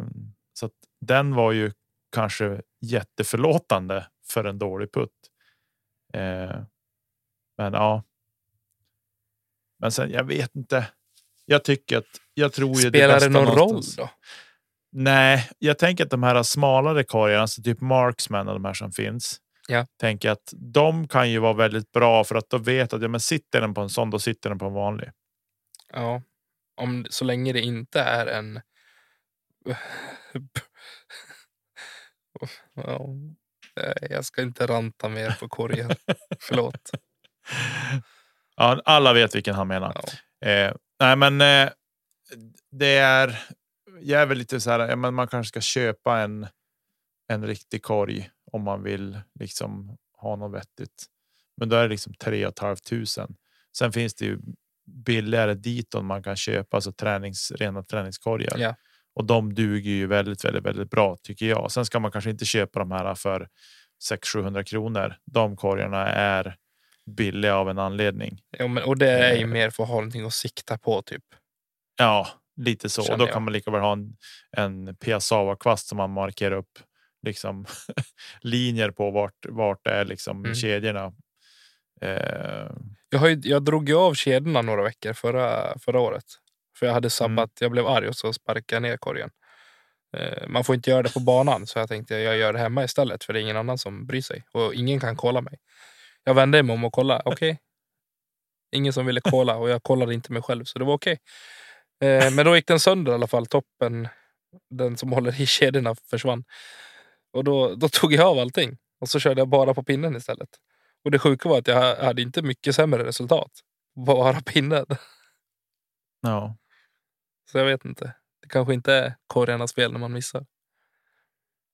den var ju kanske jätteförlåtande för en dålig putt. Eh, men ja, men sen jag vet inte. Jag tycker att jag tror Spelar det, det någon roll då? Nej, jag tänker att de här smalare korgarna, alltså typ Marksman och de här som finns. Ja. Tänker att de kan ju vara väldigt bra för att de vet att ja, men sitter den på en sån, då sitter den på en vanlig. Ja, om så länge det inte är en. ja, jag ska inte ranta mer på korgen. Förlåt. ja, alla vet vilken han menar. Ja. Eh, nej, men eh, det är. Jag är väl lite så här. men man kanske ska köpa en. En riktig korg om man vill liksom ha något vettigt. Men då är det liksom 3 500. Sen finns det ju billigare diton man kan köpa, alltså tränings, rena träningskorgar. Ja. Och de duger ju väldigt, väldigt, väldigt bra tycker jag. Sen ska man kanske inte köpa de här för 600-700 kronor. De korgarna är billiga av en anledning. Ja, men, och det är ju eh. mer för att ha någonting att sikta på typ. Ja, lite så. och då kan man lika väl ha en, en Piazzava kvast som man markerar upp liksom linjer på vart, vart det är liksom mm. kedjorna. Eh. Jag, har ju, jag drog ju av kedjorna några veckor förra, förra året. För jag hade sabbat. Mm. Jag blev arg och så sparkade jag ner korgen. Eh, man får inte göra det på banan så jag tänkte jag gör det hemma istället för det är ingen annan som bryr sig och ingen kan kolla mig. Jag vände mig om och kollade. Okej. Okay. Ingen som ville kolla och jag kollade inte mig själv så det var okej. Okay. Eh, men då gick den sönder i alla fall. Toppen, den som håller i kedjorna försvann. Och då, då tog jag av allting och så körde jag bara på pinnen istället. Och det sjuka var att jag hade inte mycket sämre resultat. Bara pinnen. Ja. Så jag vet inte. Det kanske inte är korgarnas fel när man missar.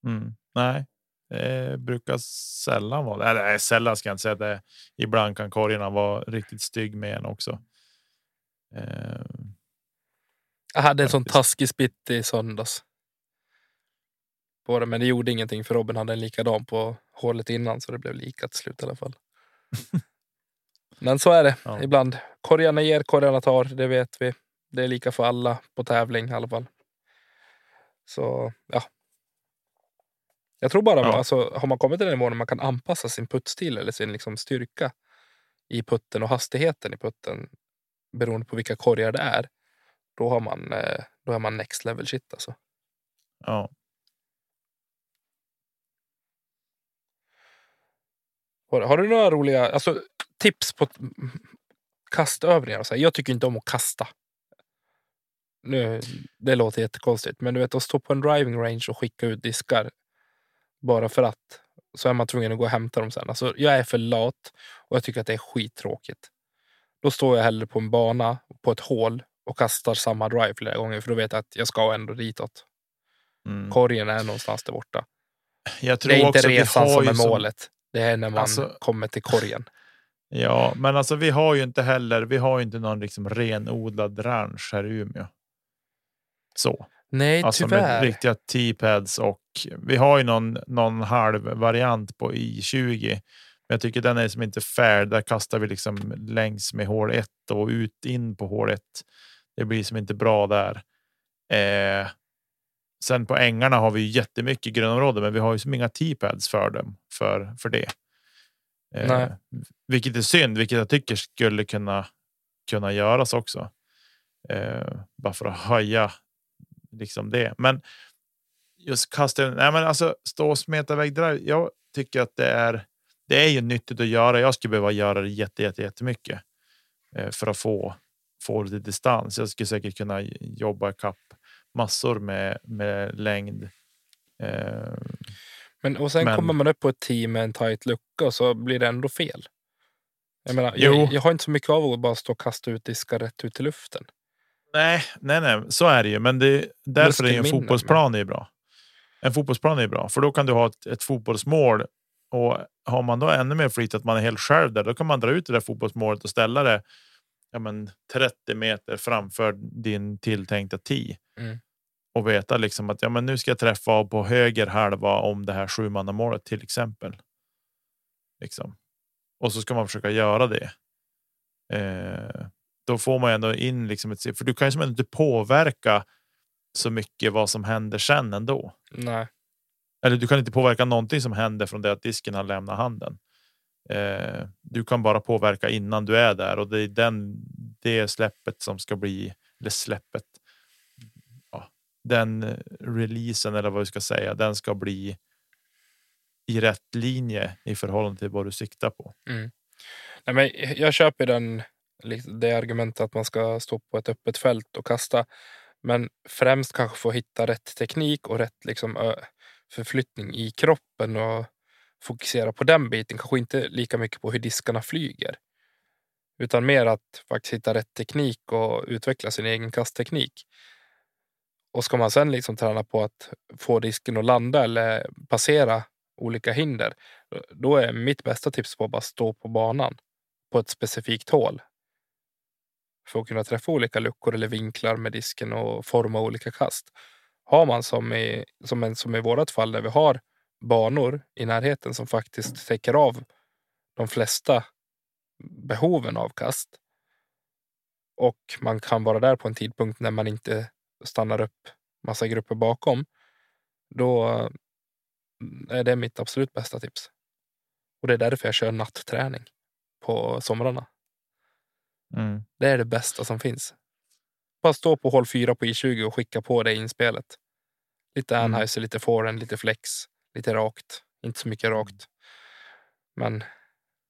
Mm. Nej, det brukar sällan vara Eller sällan ska jag inte säga det. Ibland kan korgarna vara riktigt stygg med en också. Eh, jag hade en sån taskig spitt i söndags. På det, men det gjorde ingenting för Robin hade en likadan på hålet innan så det blev lika till slut i alla fall. men så är det ja. ibland. Korgarna ger, korgarna tar. Det vet vi. Det är lika för alla på tävling i alla fall. Så ja. Jag tror bara ja. alltså, har man kommit till den nivån där man kan anpassa sin puttstil eller sin liksom, styrka i putten och hastigheten i putten beroende på vilka korgar det är. Då har man, eh, då är man next level shit alltså. Ja. Har, har du några roliga alltså, tips på kastövningar? Så här? Jag tycker inte om att kasta nu, det låter jättekonstigt, men du vet att stå på en driving range och skicka ut diskar bara för att så är man tvungen att gå och hämta dem sen. Alltså, jag är för lat och jag tycker att det är skittråkigt. Då står jag hellre på en bana på ett hål och kastar samma drive flera gånger för då vet jag att jag ska ändå ditåt. Mm. Korgen är någonstans där borta. det är inte resan som är målet. Som... Det är när man alltså... kommer till korgen. Ja, men alltså vi har ju inte heller. Vi har ju inte någon liksom renodlad ranch här i Umeå. Så. Nej, alltså tyvärr. Med riktiga T-pads och vi har ju någon, någon halv variant på i20. Men jag tycker den är som inte fair. Där kastar vi liksom längs med hål 1 och ut in på hål 1. Det blir som inte bra där. Eh, sen på ängarna har vi jättemycket grönområden, men vi har ju som inga T-pads för dem för, för det. Eh, vilket är synd, vilket jag tycker skulle kunna kunna göras också. Eh, bara för att höja liksom det. Men just kasta. Nej, men alltså stå och smeta iväg. Jag tycker att det är. Det är ju nyttigt att göra. Jag skulle behöva göra det jätte, jätte, jättemycket eh, för att få få lite distans. Jag skulle säkert kunna jobba kapp massor med med längd. Eh, men och sen men, kommer man upp på ett team med en tight lucka och så blir det ändå fel. Jag, menar, jag, jag, har inte så mycket av att bara stå och kasta ut diskar rätt ut i luften. Nej, nej, nej, så är det ju. Men det, därför är en fotbollsplan är bra. En fotbollsplan är bra, för då kan du ha ett, ett fotbollsmål och har man då ännu mer flyt att man är helt själv där, då kan man dra ut det där fotbollsmålet och ställa det ja, men 30 meter framför din tilltänkta tee. Mm. Och veta liksom att ja, men nu ska jag träffa på höger halva om det här sjumannamålet till exempel. Liksom. Och så ska man försöka göra det. Eh, då får man ändå in liksom ett för du kan ju som inte påverka så mycket vad som händer sen ändå. Nej. Eller du kan inte påverka någonting som händer från det att disken har lämnat handen. Eh, du kan bara påverka innan du är där och det är den det släppet som ska bli eller släppet. Ja, den releasen eller vad vi ska säga, den ska bli i rätt linje i förhållande till vad du siktar på. Mm. Nej, men jag köper den Liksom, det argumentet att man ska stå på ett öppet fält och kasta. Men främst kanske få hitta rätt teknik och rätt liksom, förflyttning i kroppen och fokusera på den biten. Kanske inte lika mycket på hur diskarna flyger. Utan mer att faktiskt hitta rätt teknik och utveckla sin egen kastteknik. Och ska man sen liksom träna på att få disken att landa eller passera olika hinder. Då är mitt bästa tips på att bara stå på banan på ett specifikt hål. För att kunna träffa olika luckor eller vinklar med disken och forma olika kast. Har man som i, som, en, som i vårat fall där vi har banor i närheten som faktiskt täcker av de flesta behoven av kast. Och man kan vara där på en tidpunkt när man inte stannar upp massa grupper bakom. Då mm, är det mitt absolut bästa tips. Och det är därför jag kör nattträning på somrarna. Mm. Det är det bästa som finns. Bara stå på håll 4 på I20 och skicka på det inspelet. Lite mm. Anheuser, lite forehand, lite flex, lite rakt. Inte så mycket rakt. Men.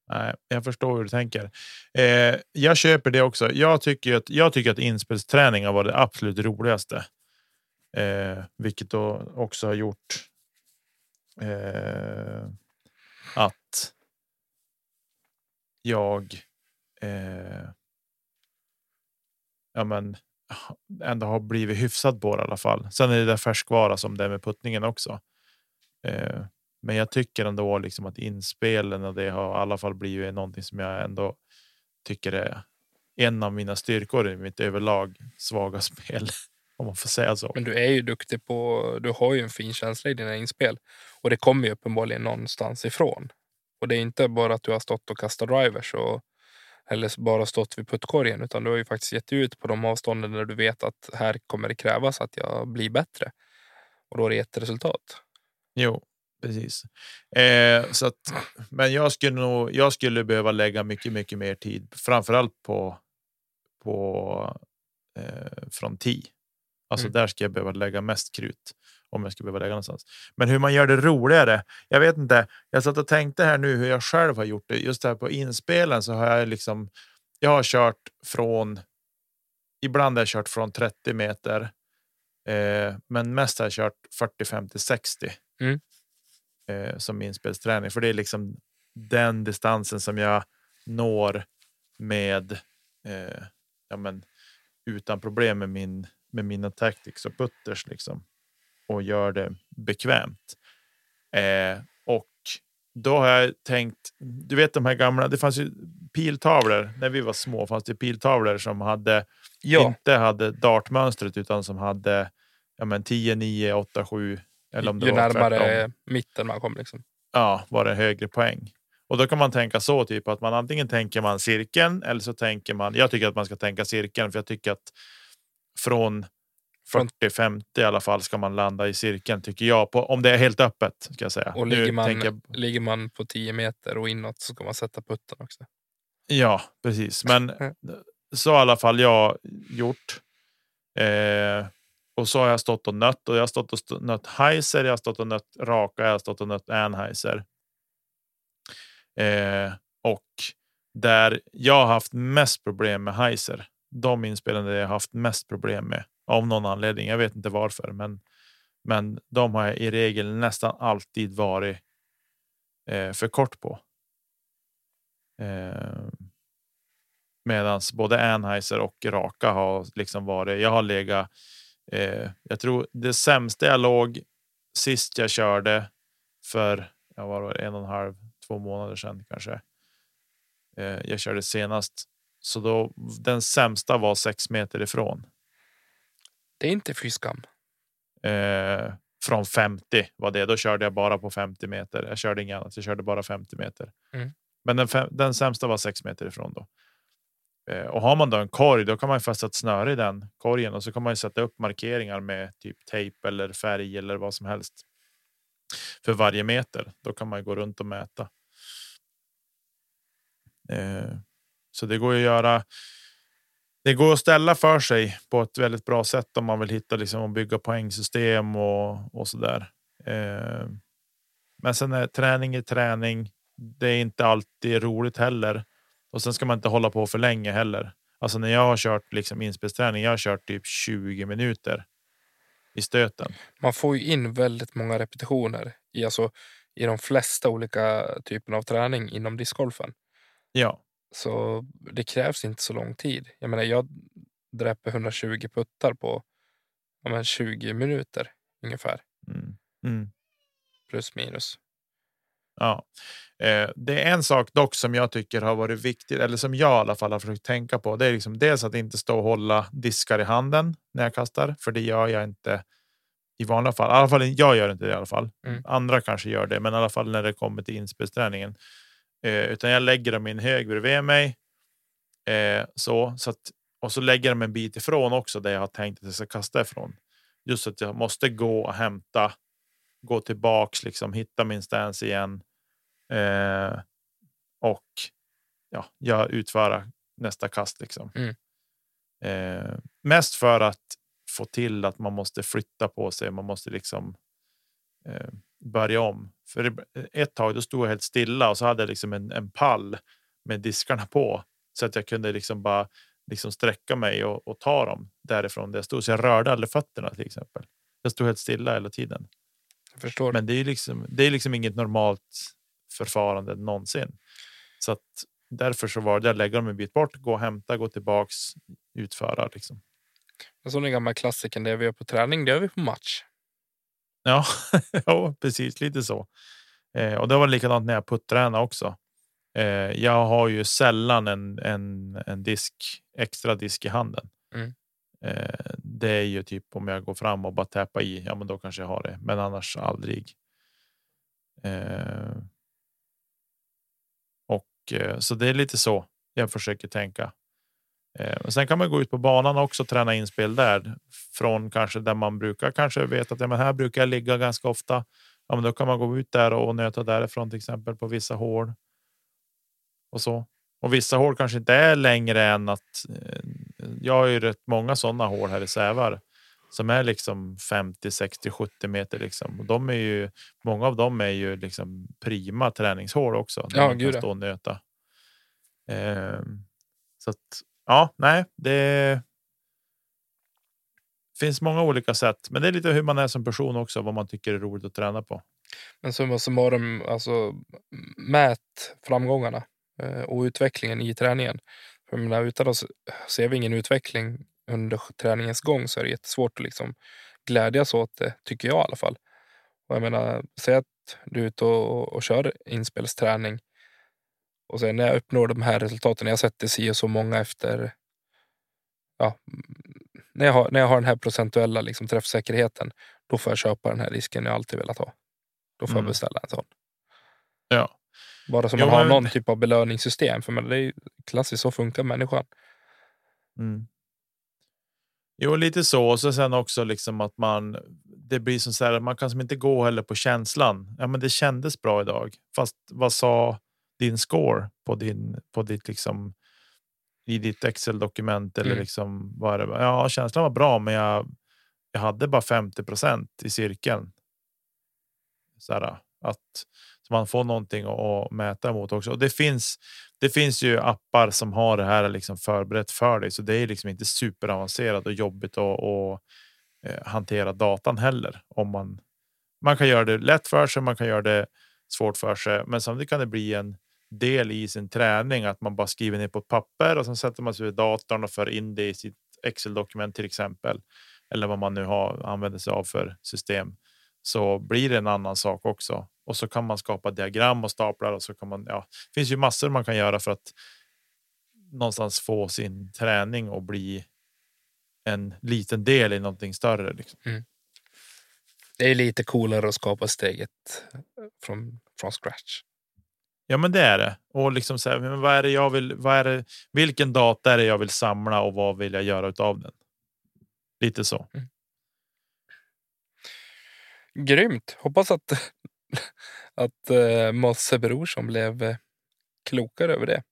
Nej, jag förstår hur du tänker. Eh, jag köper det också. Jag tycker att jag tycker att inspelsträning har varit det absolut roligaste, eh, vilket då också har gjort eh, att jag eh, ja, men ändå har blivit hyfsad på det i alla fall. Sen är det där färskvara som det är med puttningen också. Eh, men jag tycker ändå liksom att inspelen och det har i alla fall blivit någonting som jag ändå tycker är en av mina styrkor i mitt överlag svaga spel. Om man får säga så. Men du är ju duktig på, du har ju en fin känsla i dina inspel. Och det kommer ju uppenbarligen någonstans ifrån. Och det är inte bara att du har stått och kastat drivers och eller bara stått vid puttkorgen utan du har ju faktiskt gett ut på de avstånden där du vet att här kommer det krävas att jag blir bättre. Och då har det gett resultat. Jo, precis. Eh, så att, men jag skulle nog. Jag skulle behöva lägga mycket, mycket mer tid, framförallt på på eh, från 10. Alltså mm. där ska jag behöva lägga mest krut om jag ska behöva lägga någonstans. Men hur man gör det roligare. Jag vet inte. Jag satt och tänkte här nu hur jag själv har gjort det. Just här på inspelen så har jag liksom. Jag har kört från. Ibland har jag kört från 30 meter, eh, men mest har jag kört 40, 50, 60 mm. eh, som inspelsträning, för det är liksom den distansen som jag når med eh, ja, men, utan problem med min med mina tactics och putters liksom och gör det bekvämt. Eh, och då har jag tänkt. Du vet de här gamla. Det fanns ju piltavlor när vi var små. Fanns det piltavlor som hade ja. inte hade dartmönstret utan som hade ja, men 10, 9, 8, 7. Eller om det ju var närmare tvärtom. mitten man kom. Liksom. Ja, var det högre poäng. Och då kan man tänka så typ att man antingen tänker man cirkeln eller så tänker man. Jag tycker att man ska tänka cirkeln för jag tycker att från 40-50 i alla fall ska man landa i cirkeln tycker jag. På, om det är helt öppet ska jag säga. Och ligger man, jag... ligger man på 10 meter och inåt så ska man sätta putten också. Ja, precis. Men så i alla fall jag gjort. Eh, och så har jag stått och nött och jag har stått och nött Heiser. Jag har stått och nött raka. Jag har stått och nött Anheuser. Eh, och där jag har haft mest problem med Heiser de inspelen jag haft mest problem med av någon anledning. Jag vet inte varför, men men de har jag i regel nästan alltid varit eh, för kort på. Eh, Medan både Anheuser och Raka har liksom varit. Jag har legat. Eh, jag tror det sämsta jag låg sist jag körde för jag var en och en halv, två månader sedan kanske. Eh, jag körde senast så då den sämsta var sex meter ifrån. Det är inte fy skam. Eh, från 50 var det. Då körde jag bara på 50 meter. Jag körde inget annat. Jag körde bara 50 meter. Mm. Men den, den sämsta var sex meter ifrån då. Eh, och har man då en korg, då kan man fästa ett snöre i den korgen och så kan man sätta upp markeringar med typ tejp eller färg eller vad som helst. För varje meter. Då kan man gå runt och mäta. Eh, så det går att göra. Det går att ställa för sig på ett väldigt bra sätt om man vill hitta liksom och bygga poängsystem och och så där. Eh, men sen är träning i träning. Det är inte alltid roligt heller och sen ska man inte hålla på för länge heller. Alltså när jag har kört liksom inspelsträning. Jag har kört typ 20 minuter i stöten. Man får ju in väldigt många repetitioner i alltså i de flesta olika typerna av träning inom discgolfen. Ja. Så det krävs inte så lång tid. Jag menar, jag dräper 120 puttar på ja, men 20 minuter ungefär. Mm. Mm. Plus minus. Ja, eh, det är en sak dock som jag tycker har varit viktigt eller som jag i alla fall har försökt tänka på. Det är liksom dels att inte stå och hålla diskar i handen när jag kastar, för det gör jag inte i vanliga fall. I alla fall jag gör inte det i alla fall. Mm. Andra kanske gör det, men i alla fall när det kommer till inspelsträningen. Eh, utan jag lägger dem i en hög bredvid mig. Eh, så så att och så lägger dem en bit ifrån också där jag har tänkt att jag ska kasta ifrån. Just att jag måste gå och hämta, gå tillbaks, liksom hitta min stance igen. Eh, och ja, jag utföra nästa kast liksom. Mm. Eh, mest för att få till att man måste flytta på sig. Man måste liksom eh, börja om. För ett tag då stod jag helt stilla och så hade jag liksom en, en pall med diskarna på så att jag kunde liksom bara liksom sträcka mig och, och ta dem därifrån där jag stod. Så jag rörde aldrig fötterna till exempel. Jag stod helt stilla hela tiden. Jag förstår. Men det är liksom, det är liksom inget normalt förfarande någonsin. Så att därför så var det att lägga dem en bit bort, gå och hämta, gå tillbaks, utföra liksom. En sån gamla klassikern, det vi gör på träning, det gör vi på match. Ja, ja precis lite så. Eh, och det var likadant när jag puttränade också. Eh, jag har ju sällan en, en, en disk, extra disk i handen. Mm. Eh, det är ju typ om jag går fram och bara täppa i, ja men då kanske jag har det, men annars aldrig. Eh, och eh, så det är lite så jag försöker tänka. Eh, sen kan man gå ut på banan också och träna inspel där från kanske där man brukar kanske veta att ja, men här brukar jag ligga ganska ofta. Ja, men då kan man gå ut där och nöta därifrån till exempel på vissa hål. Och så. Och vissa hål kanske inte är längre än att eh, jag har ju rätt många sådana hål här i Sävar som är liksom 50, 60, 70 meter liksom. Och de är ju många av dem är ju liksom prima träningshål också. Ja, man kan stå och nöta. Eh, så att ja, nej, det. Finns många olika sätt, men det är lite hur man är som person också, vad man tycker är roligt att träna på. Men summa summarum, alltså mät framgångarna eh, och utvecklingen i träningen. För menar, utan att ser vi ingen utveckling under träningens gång så är det jättesvårt att liksom glädjas åt det, tycker jag i alla fall. Och jag menar, säg att du är ute och, och kör inspelsträning och sen när jag uppnår de här resultaten, jag sätter si och så många efter ja, när, jag har, när jag har den här procentuella liksom, träffsäkerheten, då får jag köpa den här risken jag alltid velat ha. Då får mm. jag beställa en sån. Ja. Bara så man jo, har men... någon typ av belöningssystem. För men det är klassiskt, så funkar människan. Mm. Jo, lite så. Och så sen också liksom att man. Det blir som så här att man kan som inte gå heller på känslan. Ja, men det kändes bra idag. Fast vad sa din score på din på ditt liksom i ditt Excel dokument eller mm. liksom vad det? Ja, känslan var bra, men jag. Jag hade bara 50% i cirkeln. Så här, att så man får någonting att mäta emot också. Och det finns. Det finns ju appar som har det här liksom förberett för dig, så det är liksom inte superavancerat och jobbigt att och, eh, hantera datan heller. Om man man kan göra det lätt för sig, man kan göra det svårt för sig, men samtidigt kan det bli en del i sin träning att man bara skriver ner på ett papper och sen sätter man sig vid datorn och för in det i sitt Excel dokument till exempel. Eller vad man nu har använder sig av för system så blir det en annan sak också. Och så kan man skapa diagram och staplar och så kan man. Ja, det finns ju massor man kan göra för att någonstans få sin träning och bli en liten del i någonting större. Liksom. Mm. Det är lite coolare att skapa steget eh, från, från scratch. Ja, men det är det. Och liksom så här, men vad är det jag vill? Vad är det? Vilken data är det jag vill samla och vad vill jag göra av den? Lite så. Mm. Grymt. Hoppas att att eh, Mosse Brorsson blev eh, klokare över det.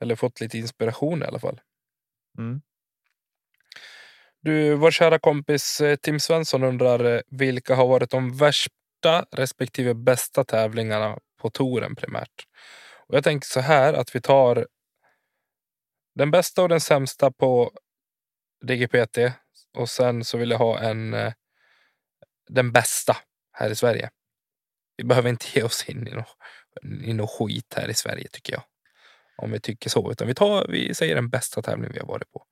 Eller fått lite inspiration i alla fall. Mm. Du, vår kära kompis eh, Tim Svensson undrar eh, vilka har varit de värsta respektive bästa tävlingarna på touren primärt. Och jag tänker så här att vi tar den bästa och den sämsta på DGPT och sen så vill jag ha en eh, den bästa här i Sverige. Vi behöver inte ge oss in i något, i något skit här i Sverige tycker jag. Om vi tycker så. Utan vi, tar, vi säger den bästa tävling vi har varit på.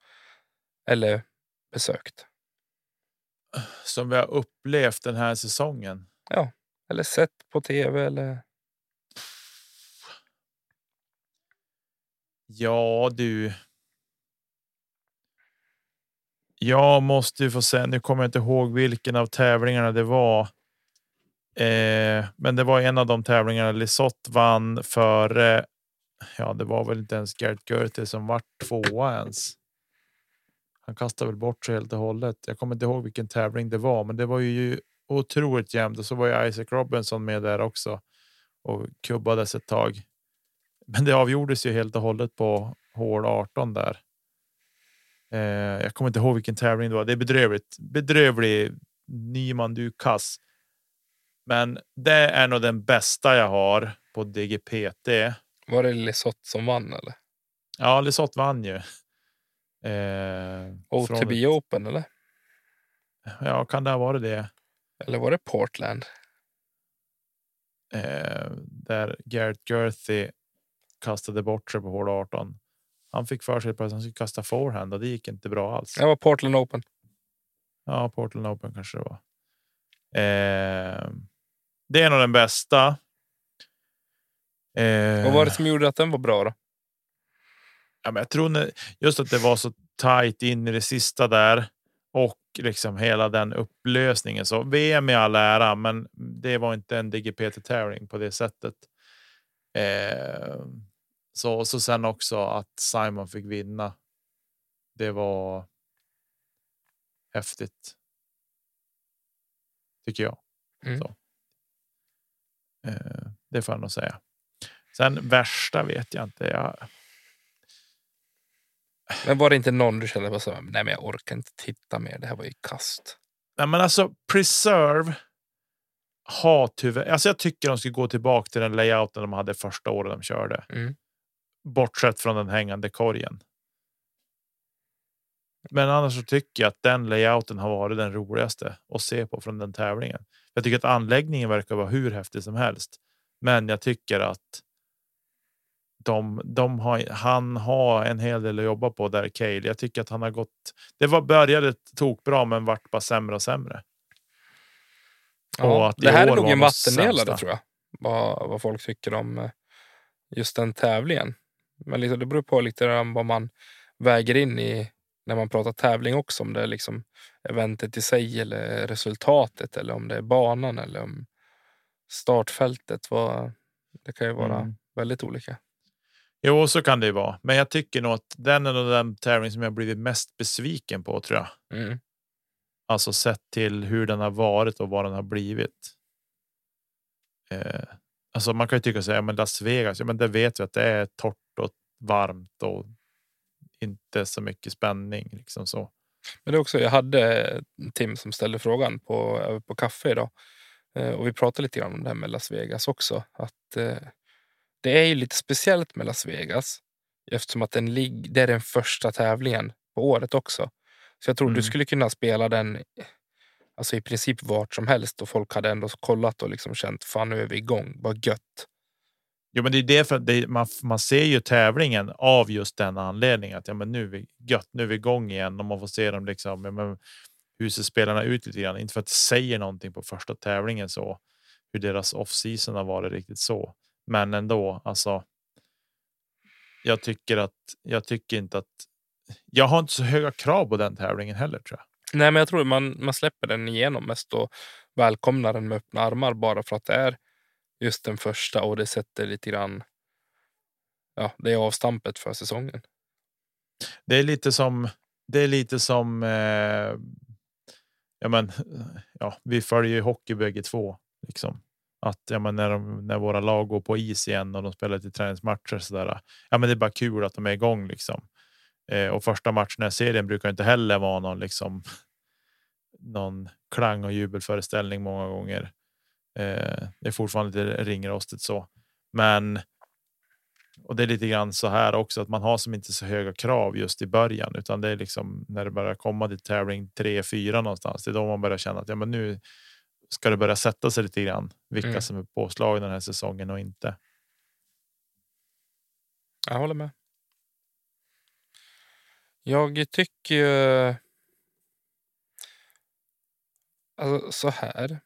Eller besökt. Som vi har upplevt den här säsongen. Ja, eller sett på tv eller. Ja, du. Jag måste ju få säga. Nu kommer jag inte ihåg vilken av tävlingarna det var. Eh, men det var en av de tävlingarna Lisotte vann för. ja, det var väl inte ens Gert Görte som var tvåa ens. Han kastade väl bort sig helt och hållet. Jag kommer inte ihåg vilken tävling det var, men det var ju otroligt jämnt och så var ju Isaac Robinson med där också och kubbades ett tag. Men det avgjordes ju helt och hållet på hål 18 där. Eh, jag kommer inte ihåg vilken tävling det var. Det är bedrövligt. Bedrövlig Nyman, du kass. Men det är nog den bästa jag har på DGPT. Var det Lisotte som vann eller? Ja, Lisotte vann ju. Eh, OTB ett... Open eller? Ja, kan det ha varit det? Eller var det Portland? Eh, där Garrett Girthy kastade bort sig på hål 18. Han fick för sig att han skulle kasta forehand och det gick inte bra alls. Det var Portland Open. Ja, Portland Open kanske det var. Eh, det är nog den bästa. Eh, Vad var det som gjorde att den var bra då? Ja, men jag tror just att det var så tajt in i det sista där och liksom hela den upplösningen. Så VM i all ära, men det var inte en DGPT tävling på det sättet. Eh, så så sen också att Simon fick vinna. Det var. Häftigt. Tycker jag. Mm. Så. Eh, det får jag nog säga. Sen värsta vet jag inte. Jag, men var det inte någon du kände så, nej men jag orkar inte titta mer, det här var ju kast. Nej men alltså Preserve har tyvärr, alltså jag tycker de ska gå tillbaka till den layouten de hade första året de körde. Mm. Bortsett från den hängande korgen. Men annars så tycker jag att den layouten har varit den roligaste att se på från den tävlingen. Jag tycker att anläggningen verkar vara hur häftig som helst. Men jag tycker att de, de har, han har en hel del att jobba på där Cale. Jag tycker att han har gått. Det var började tokbra, men vart bara sämre och sämre. Ja, det här är nog en vattendelare tror jag. Vad, vad folk tycker om eh, just den tävlingen. Men liksom, det beror på lite vad man väger in i när man pratar tävling också. Om det är liksom eventet i sig eller resultatet eller om det är banan eller om startfältet. Vad, det kan ju vara mm. väldigt olika. Jo, så kan det ju vara, men jag tycker nog att den är den tävling som jag blivit mest besviken på tror jag. Mm. Alltså sett till hur den har varit och vad den har blivit. Eh, alltså man kan ju tycka så här, men Las Vegas, ja, men det vet vi att det är torrt varmt och inte så mycket spänning liksom så. Men det också. Jag hade Tim som ställde frågan på på kaffe idag eh, och vi pratade lite grann om det här med Las Vegas också. Att eh, det är ju lite speciellt med Las Vegas eftersom att den lig det är den första tävlingen på året också. Så jag tror mm. du skulle kunna spela den alltså i princip vart som helst och folk hade ändå kollat och liksom känt fan nu är vi igång, vad gött. Jo, men det är det för det, man, man ser ju tävlingen av just den anledningen att ja, men nu är vi gött, nu är vi igång igen och man får se dem liksom. Ja, men, hur ser spelarna ut lite grann? Inte för att det säger någonting på första tävlingen så hur deras off season har varit riktigt så, men ändå, alltså. Jag tycker att jag tycker inte att jag har inte så höga krav på den tävlingen heller tror jag. Nej, men jag tror man, man släpper den igenom mest och välkomnar den med öppna armar bara för att det är just den första och det sätter lite grann. Ja, det är avstampet för säsongen. Det är lite som. Det är lite som. Eh, ja, men ja, vi följer ju hockey bägge två liksom att ja, men när, de, när våra lag går på is igen och de spelar till träningsmatcher så där. Ja, men det är bara kul att de är igång liksom. Eh, och första matchen i serien brukar inte heller vara någon liksom. Någon klang och jubelföreställning många gånger. Eh, det är fortfarande lite ringrostigt så, men. Och det är lite grann så här också att man har som inte så höga krav just i början, utan det är liksom när det börjar komma till tävling 3 4 någonstans. Det är då man börjar känna att ja, men nu ska det börja sätta sig lite grann vilka mm. som är påslagna den här säsongen och inte. Jag håller med. Jag tycker Alltså så här.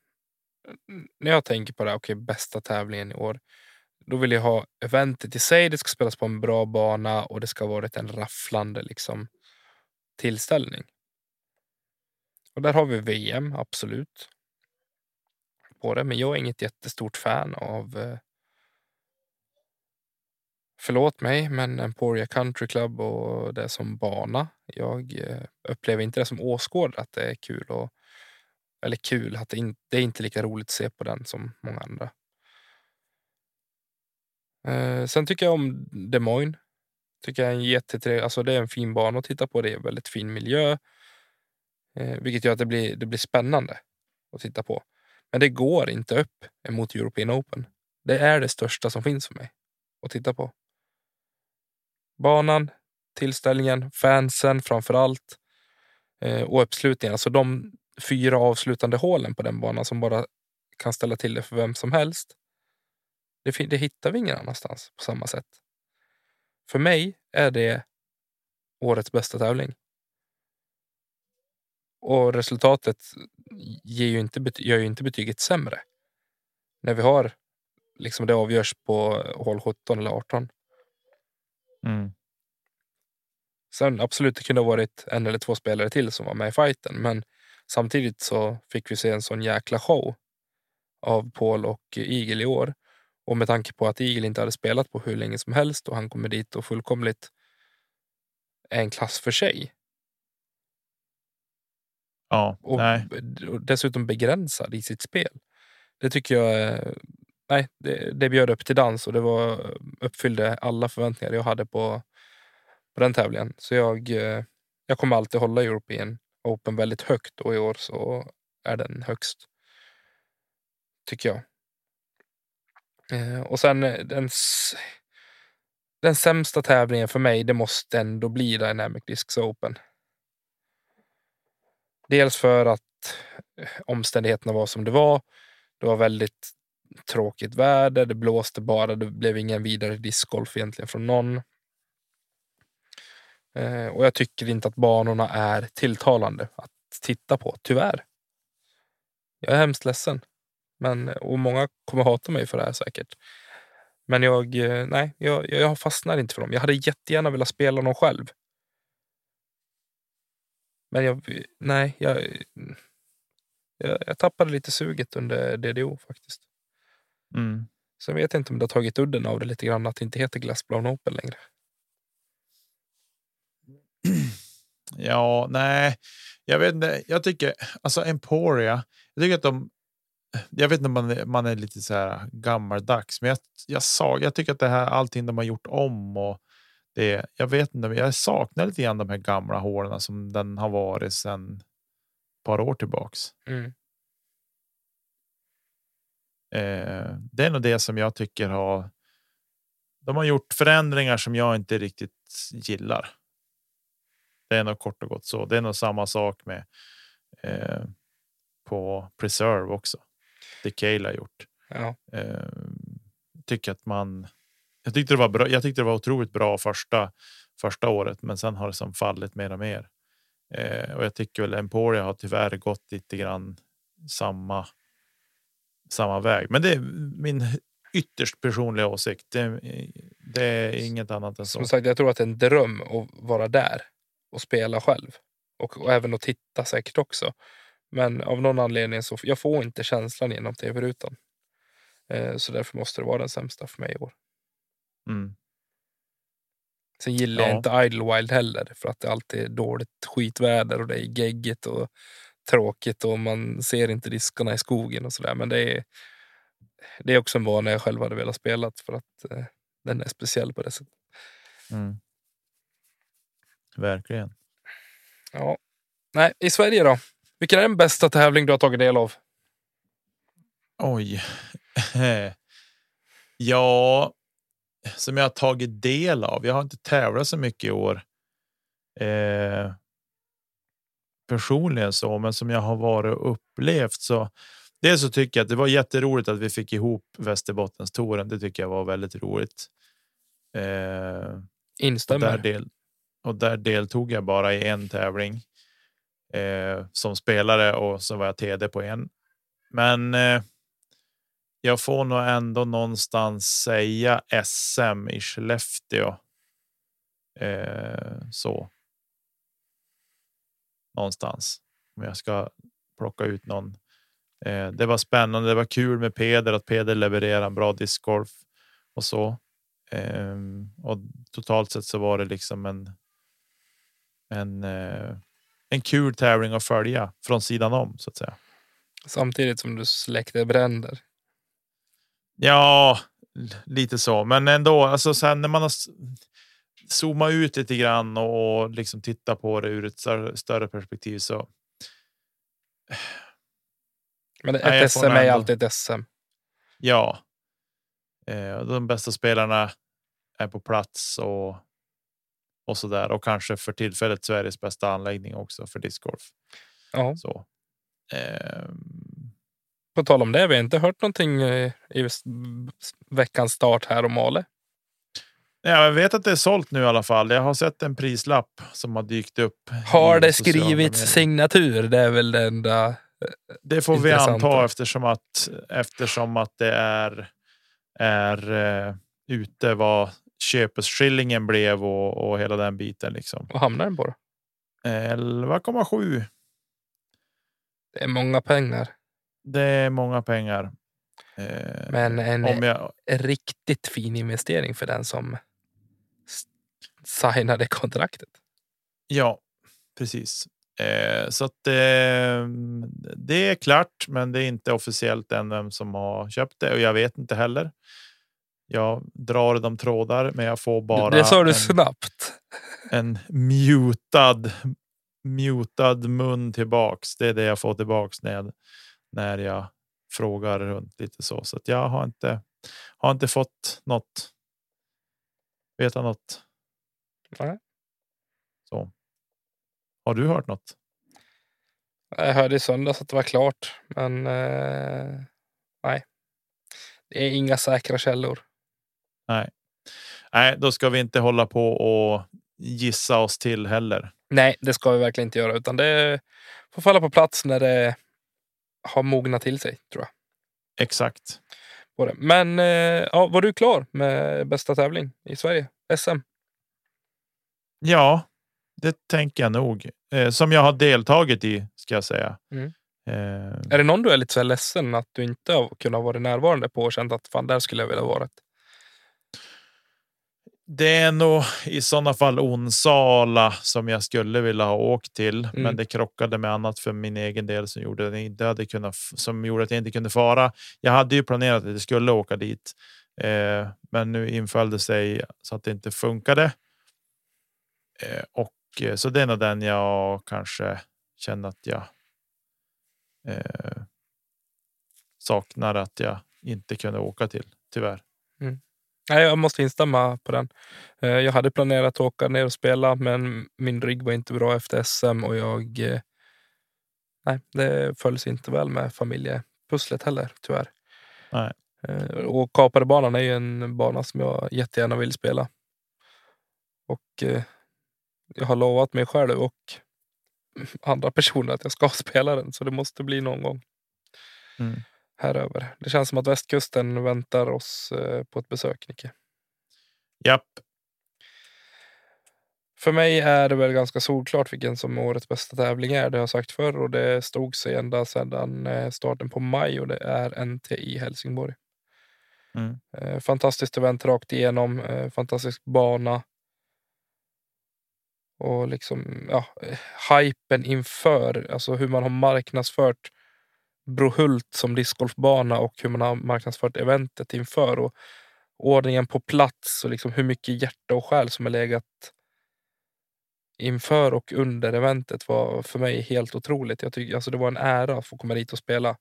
När jag tänker på det, okej okay, bästa tävlingen i år. Då vill jag ha eventet i sig. Det ska spelas på en bra bana och det ska ha varit en rafflande liksom, tillställning. Och där har vi VM, absolut. På det. Men jag är inget jättestort fan av eh, Förlåt mig, men Emporia Country Club och det som bana. Jag eh, upplever inte det som åskådare att det är kul. att eller kul, att det, in, det är inte lika roligt att se på den som många andra. Eh, sen tycker jag om Des Moines. Tycker jag är en jättetrevlig, alltså det är en fin bana att titta på. Det är en väldigt fin miljö. Eh, vilket gör att det blir, det blir spännande att titta på. Men det går inte upp emot European Open. Det är det största som finns för mig att titta på. Banan, tillställningen, fansen framför allt eh, och uppslutningen. Alltså de fyra avslutande hålen på den banan som bara kan ställa till det för vem som helst. Det, det hittar vi ingen annanstans på samma sätt. För mig är det årets bästa tävling. Och resultatet ger ju inte, gör ju inte betyget sämre. När vi har liksom det avgörs på hål 17 eller 18. Mm. Sen absolut, det kunde ha varit en eller två spelare till som var med i fighten. Men samtidigt så fick vi se en sån jäkla show av Paul och Igel i år. Och med tanke på att Igel inte hade spelat på hur länge som helst och han kommer dit och fullkomligt är en klass för sig. Ja, och, nej. och dessutom begränsad i sitt spel. Det tycker jag nej, det, det bjöd upp till dans och det var, uppfyllde alla förväntningar jag hade på, på den tävlingen. Så jag, eh, jag kommer alltid hålla European Open väldigt högt och i år så är den högst. Tycker jag. Eh, och sen eh, den, den sämsta tävlingen för mig, det måste ändå bli Dynamic Discs Open. Dels för att eh, omständigheterna var som det var. Det var väldigt tråkigt väder, det blåste bara, det blev ingen vidare discgolf egentligen från någon. Eh, och jag tycker inte att banorna är tilltalande att titta på, tyvärr. Jag är hemskt ledsen. Men, och många kommer hata mig för det här säkert. Men jag, eh, nej, jag, jag fastnar inte för dem. Jag hade jättegärna velat spela dem själv. Men jag, nej, jag, jag, jag tappade lite suget under DDO faktiskt. Mm. Sen vet jag inte om det har tagit udden av det lite grann att det inte heter Glassblown Open längre. Ja, nej, jag vet inte. Jag tycker alltså Emporia. Jag tycker att de. Jag vet inte om man, man är lite så här gammaldags, men jag, jag sa, jag tycker att det här allting de har gjort om och det. Jag vet inte, jag saknar lite grann de här gamla hålen som den har varit sedan ett par år tillbaks. Mm. Eh, det är nog det som jag tycker har. De har gjort förändringar som jag inte riktigt gillar. Det är nog kort och gott så. Det är nog samma sak med eh, på Preserve också. Det har gjort. Ja. Eh, tycker att man. Jag tyckte det var bra. Jag tyckte det var otroligt bra första första året, men sen har det som fallit mer och mer. Eh, och jag tycker väl Emporia har tyvärr gått lite grann samma samma väg. Men det är min ytterst personliga åsikt. Det, det är inget annat än så. Som sagt, jag tror att det är en dröm att vara där och spela själv. Och, och även att titta säkert också. Men av någon anledning så jag får inte känslan genom tv-rutan. Eh, så därför måste det vara den sämsta för mig i år. Mm. Sen gillar ja. jag inte Idlewild heller för att det alltid är dåligt skitväder och det är geggigt och tråkigt och man ser inte diskarna i skogen och sådär. Men det är, det är också en bana jag själv hade velat spela för att eh, den är speciell på det sättet. Mm. Verkligen. Ja. Nej, i Sverige då? Vilken är den bästa tävling du har tagit del av? Oj. ja, som jag har tagit del av. Jag har inte tävlat så mycket i år. Eh, personligen så, men som jag har varit och upplevt så. Dels så tycker jag att det var jätteroligt att vi fick ihop Västerbottenstouren. Det tycker jag var väldigt roligt. Eh, Instämmer. Där, del, och där deltog jag bara i en tävling eh, som spelare och så var jag TD på en. Men eh, jag får nog ändå någonstans säga SM i Skellefteå. Eh, så. Någonstans om jag ska plocka ut någon. Eh, det var spännande. Det var kul med Peder att Peder levererar en bra discgolf och så. Eh, och totalt sett så var det liksom en. En, eh, en kul tävling att följa från sidan om så att säga. Samtidigt som du släckte bränder. Ja, lite så, men ändå. Alltså sen när man har zoomat ut lite grann och liksom titta på det ur ett större, perspektiv så. Men ett Nej, SM är alltid ett SM. Ja. Eh, de bästa spelarna är på plats och. Och så där och kanske för tillfället Sveriges bästa anläggning också för discgolf. Ja. Så. Eh, på tal om det, vi har inte hört någonting i veckans start här om Male. Ja, jag vet att det är sålt nu i alla fall. Jag har sett en prislapp som har dykt upp. Har det skrivits signatur? Det är väl det enda. Eh, det får vi anta eftersom att eftersom att det är är uh, ute vad köpeskillingen blev och, och hela den biten liksom. Vad hamnar den på då? 11,7. Det är många pengar. Det är många pengar. Eh, Men en jag... riktigt fin investering för den som signade kontraktet. Ja, precis. Eh, så att eh, det är klart, men det är inte officiellt än vem som har köpt det och jag vet inte heller. Jag drar de trådar, men jag får bara. Det sa du en, snabbt. En mutad, mutad mun tillbaks. Det är det jag får tillbaks när när jag frågar runt lite så. Så att jag har inte har inte fått något. Veta något. Nej. Så. Har du hört något? Jag hörde i söndags att det var klart, men eh, nej. Det är inga säkra källor. Nej, nej, då ska vi inte hålla på och gissa oss till heller. Nej, det ska vi verkligen inte göra, utan det får falla på plats när det har mognat till sig tror jag. Exakt. Men eh, ja, var du klar med bästa tävling i Sverige? SM? Ja, det tänker jag nog. Eh, som jag har deltagit i ska jag säga. Mm. Eh. Är det någon du är lite så ledsen att du inte har kunnat vara närvarande på och känt att fan, där skulle jag vilja vara? Det är nog i sådana fall Onsala som jag skulle vilja ha åkt till, mm. men det krockade med annat för min egen del som gjorde att jag inte hade kunnat som gjorde att jag inte kunde fara. Jag hade ju planerat att jag skulle åka dit, eh, men nu inföll det sig så att det inte funkade. Eh, och eh, så det är nog den jag kanske känner att jag. Eh, saknar att jag inte kunde åka till tyvärr. Nej, jag måste instämma på den. Eh, jag hade planerat att åka ner och spela, men min rygg var inte bra efter SM och jag. Eh, nej, det följs inte väl med familjepusslet heller, tyvärr. Nej. Eh, och Kaparebanan är ju en bana som jag jättegärna vill spela. Och jag har lovat mig själv och andra personer att jag ska spela den, så det måste bli någon gång. Mm här över. Det känns som att västkusten väntar oss eh, på ett besök, Nicke. Japp. För mig är det väl ganska solklart vilken som årets bästa tävling är. Det har jag sagt förr och det stod sig ända sedan eh, starten på maj och det är NTI Helsingborg. Mm. Eh, fantastiskt event rakt igenom. Fantastisk bana. Och liksom ja, hypen inför, alltså hur man har marknadsfört Brohult som discgolfbana och hur man har marknadsfört eventet inför. Och ordningen på plats och liksom hur mycket hjärta och själ som har legat inför och under eventet var för mig helt otroligt. Jag tycker, alltså det var en ära att få komma dit och spela.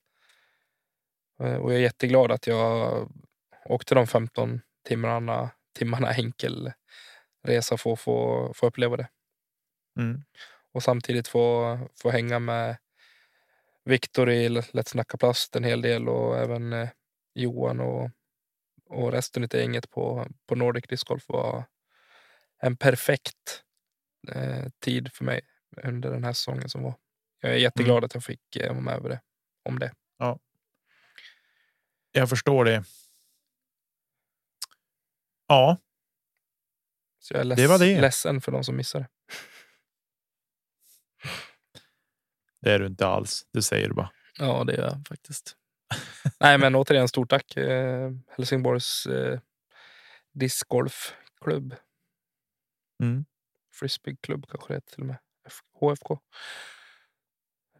Eh, och jag är jätteglad att jag åkte de 15 timmarna, timmarna enkel resa för att få, få uppleva det. Mm. Och samtidigt få, få hänga med Viktor i Lätt snacka plast en hel del och även eh, Johan och, och resten av gänget på, på Nordic Disc Golf var en perfekt eh, tid för mig under den här säsongen som var. Jag är jätteglad mm. att jag fick eh, vara med det, om det. Ja. Jag förstår det. Ja. Så jag är leds det var det. ledsen för de som missade. Det är du inte alls. Du säger det bara. Ja, det är jag faktiskt. Nej, men återigen stort tack eh, Helsingborgs eh, discgolfklubb. Mm. Frisbeeklubb kanske det heter till och med. HFK.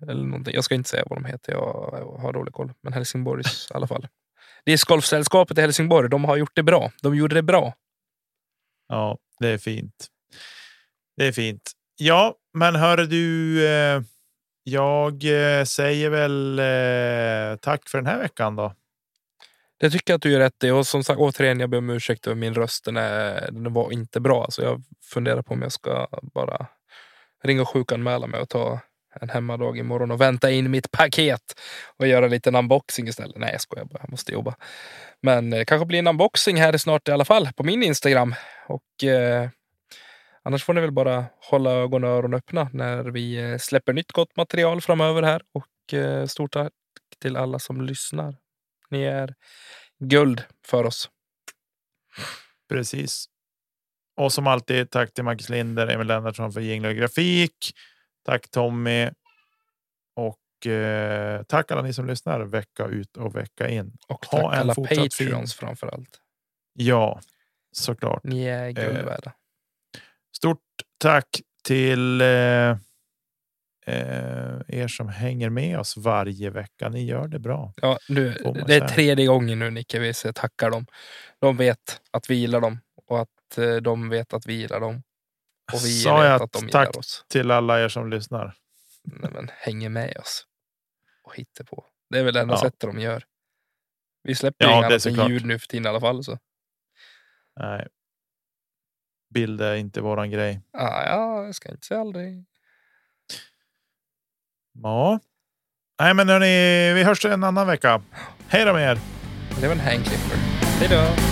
Eller någonting. Jag ska inte säga vad de heter. Jag, jag har dålig koll. Men Helsingborgs i alla fall. Discgolfsällskapet i Helsingborg. De har gjort det bra. De gjorde det bra. Ja, det är fint. Det är fint. Ja, men hör du. Eh, jag eh, säger väl eh, tack för den här veckan då. Det tycker jag att du gör rätt i. Och som sagt, återigen, jag ber om ursäkt över min röst. Den, är, den var inte bra. Så jag funderar på om jag ska bara ringa och sjukanmäla mig och ta en hemmadag imorgon och vänta in mitt paket och göra lite unboxing istället. Nej, jag skojar bara. Jag måste jobba. Men det kanske blir en unboxing här snart i alla fall på min Instagram. Och eh, annars får ni väl bara hålla ögon och öron öppna när vi eh, släpper nytt gott material framöver här. Och eh, stort tack till alla som lyssnar. Ni är guld för oss. Precis. Och som alltid, tack till Marcus Linder, Emil Lennartsson för jinglar och grafik. Tack Tommy. Och eh, tack alla ni som lyssnar vecka ut och vecka in. Och tack ha en alla Patreons framför allt. Ja, såklart. Ni är guld eh, värda. Stort tack till eh, eh, er som hänger med oss varje vecka. Ni gör det bra. Ja, nu, det är tredje gången nu Nicke vi tackar dem. De vet att vi gillar dem och att eh, de vet att vi gillar dem. Och vi Sa vet att de tack gillar oss. till alla er som lyssnar. Nej, men hänger med oss och hittar på. Det är väl det enda ja. sättet de gör. Vi släpper ja, inga ljud nu för tiden i alla fall. Så. Nej. Bild är inte våran grej. Ah, ja, jag ska inte säga aldrig. Ja. Nej, men hörni, vi hörs en annan vecka. Hej då med er. Det var en handclipper. Hej då.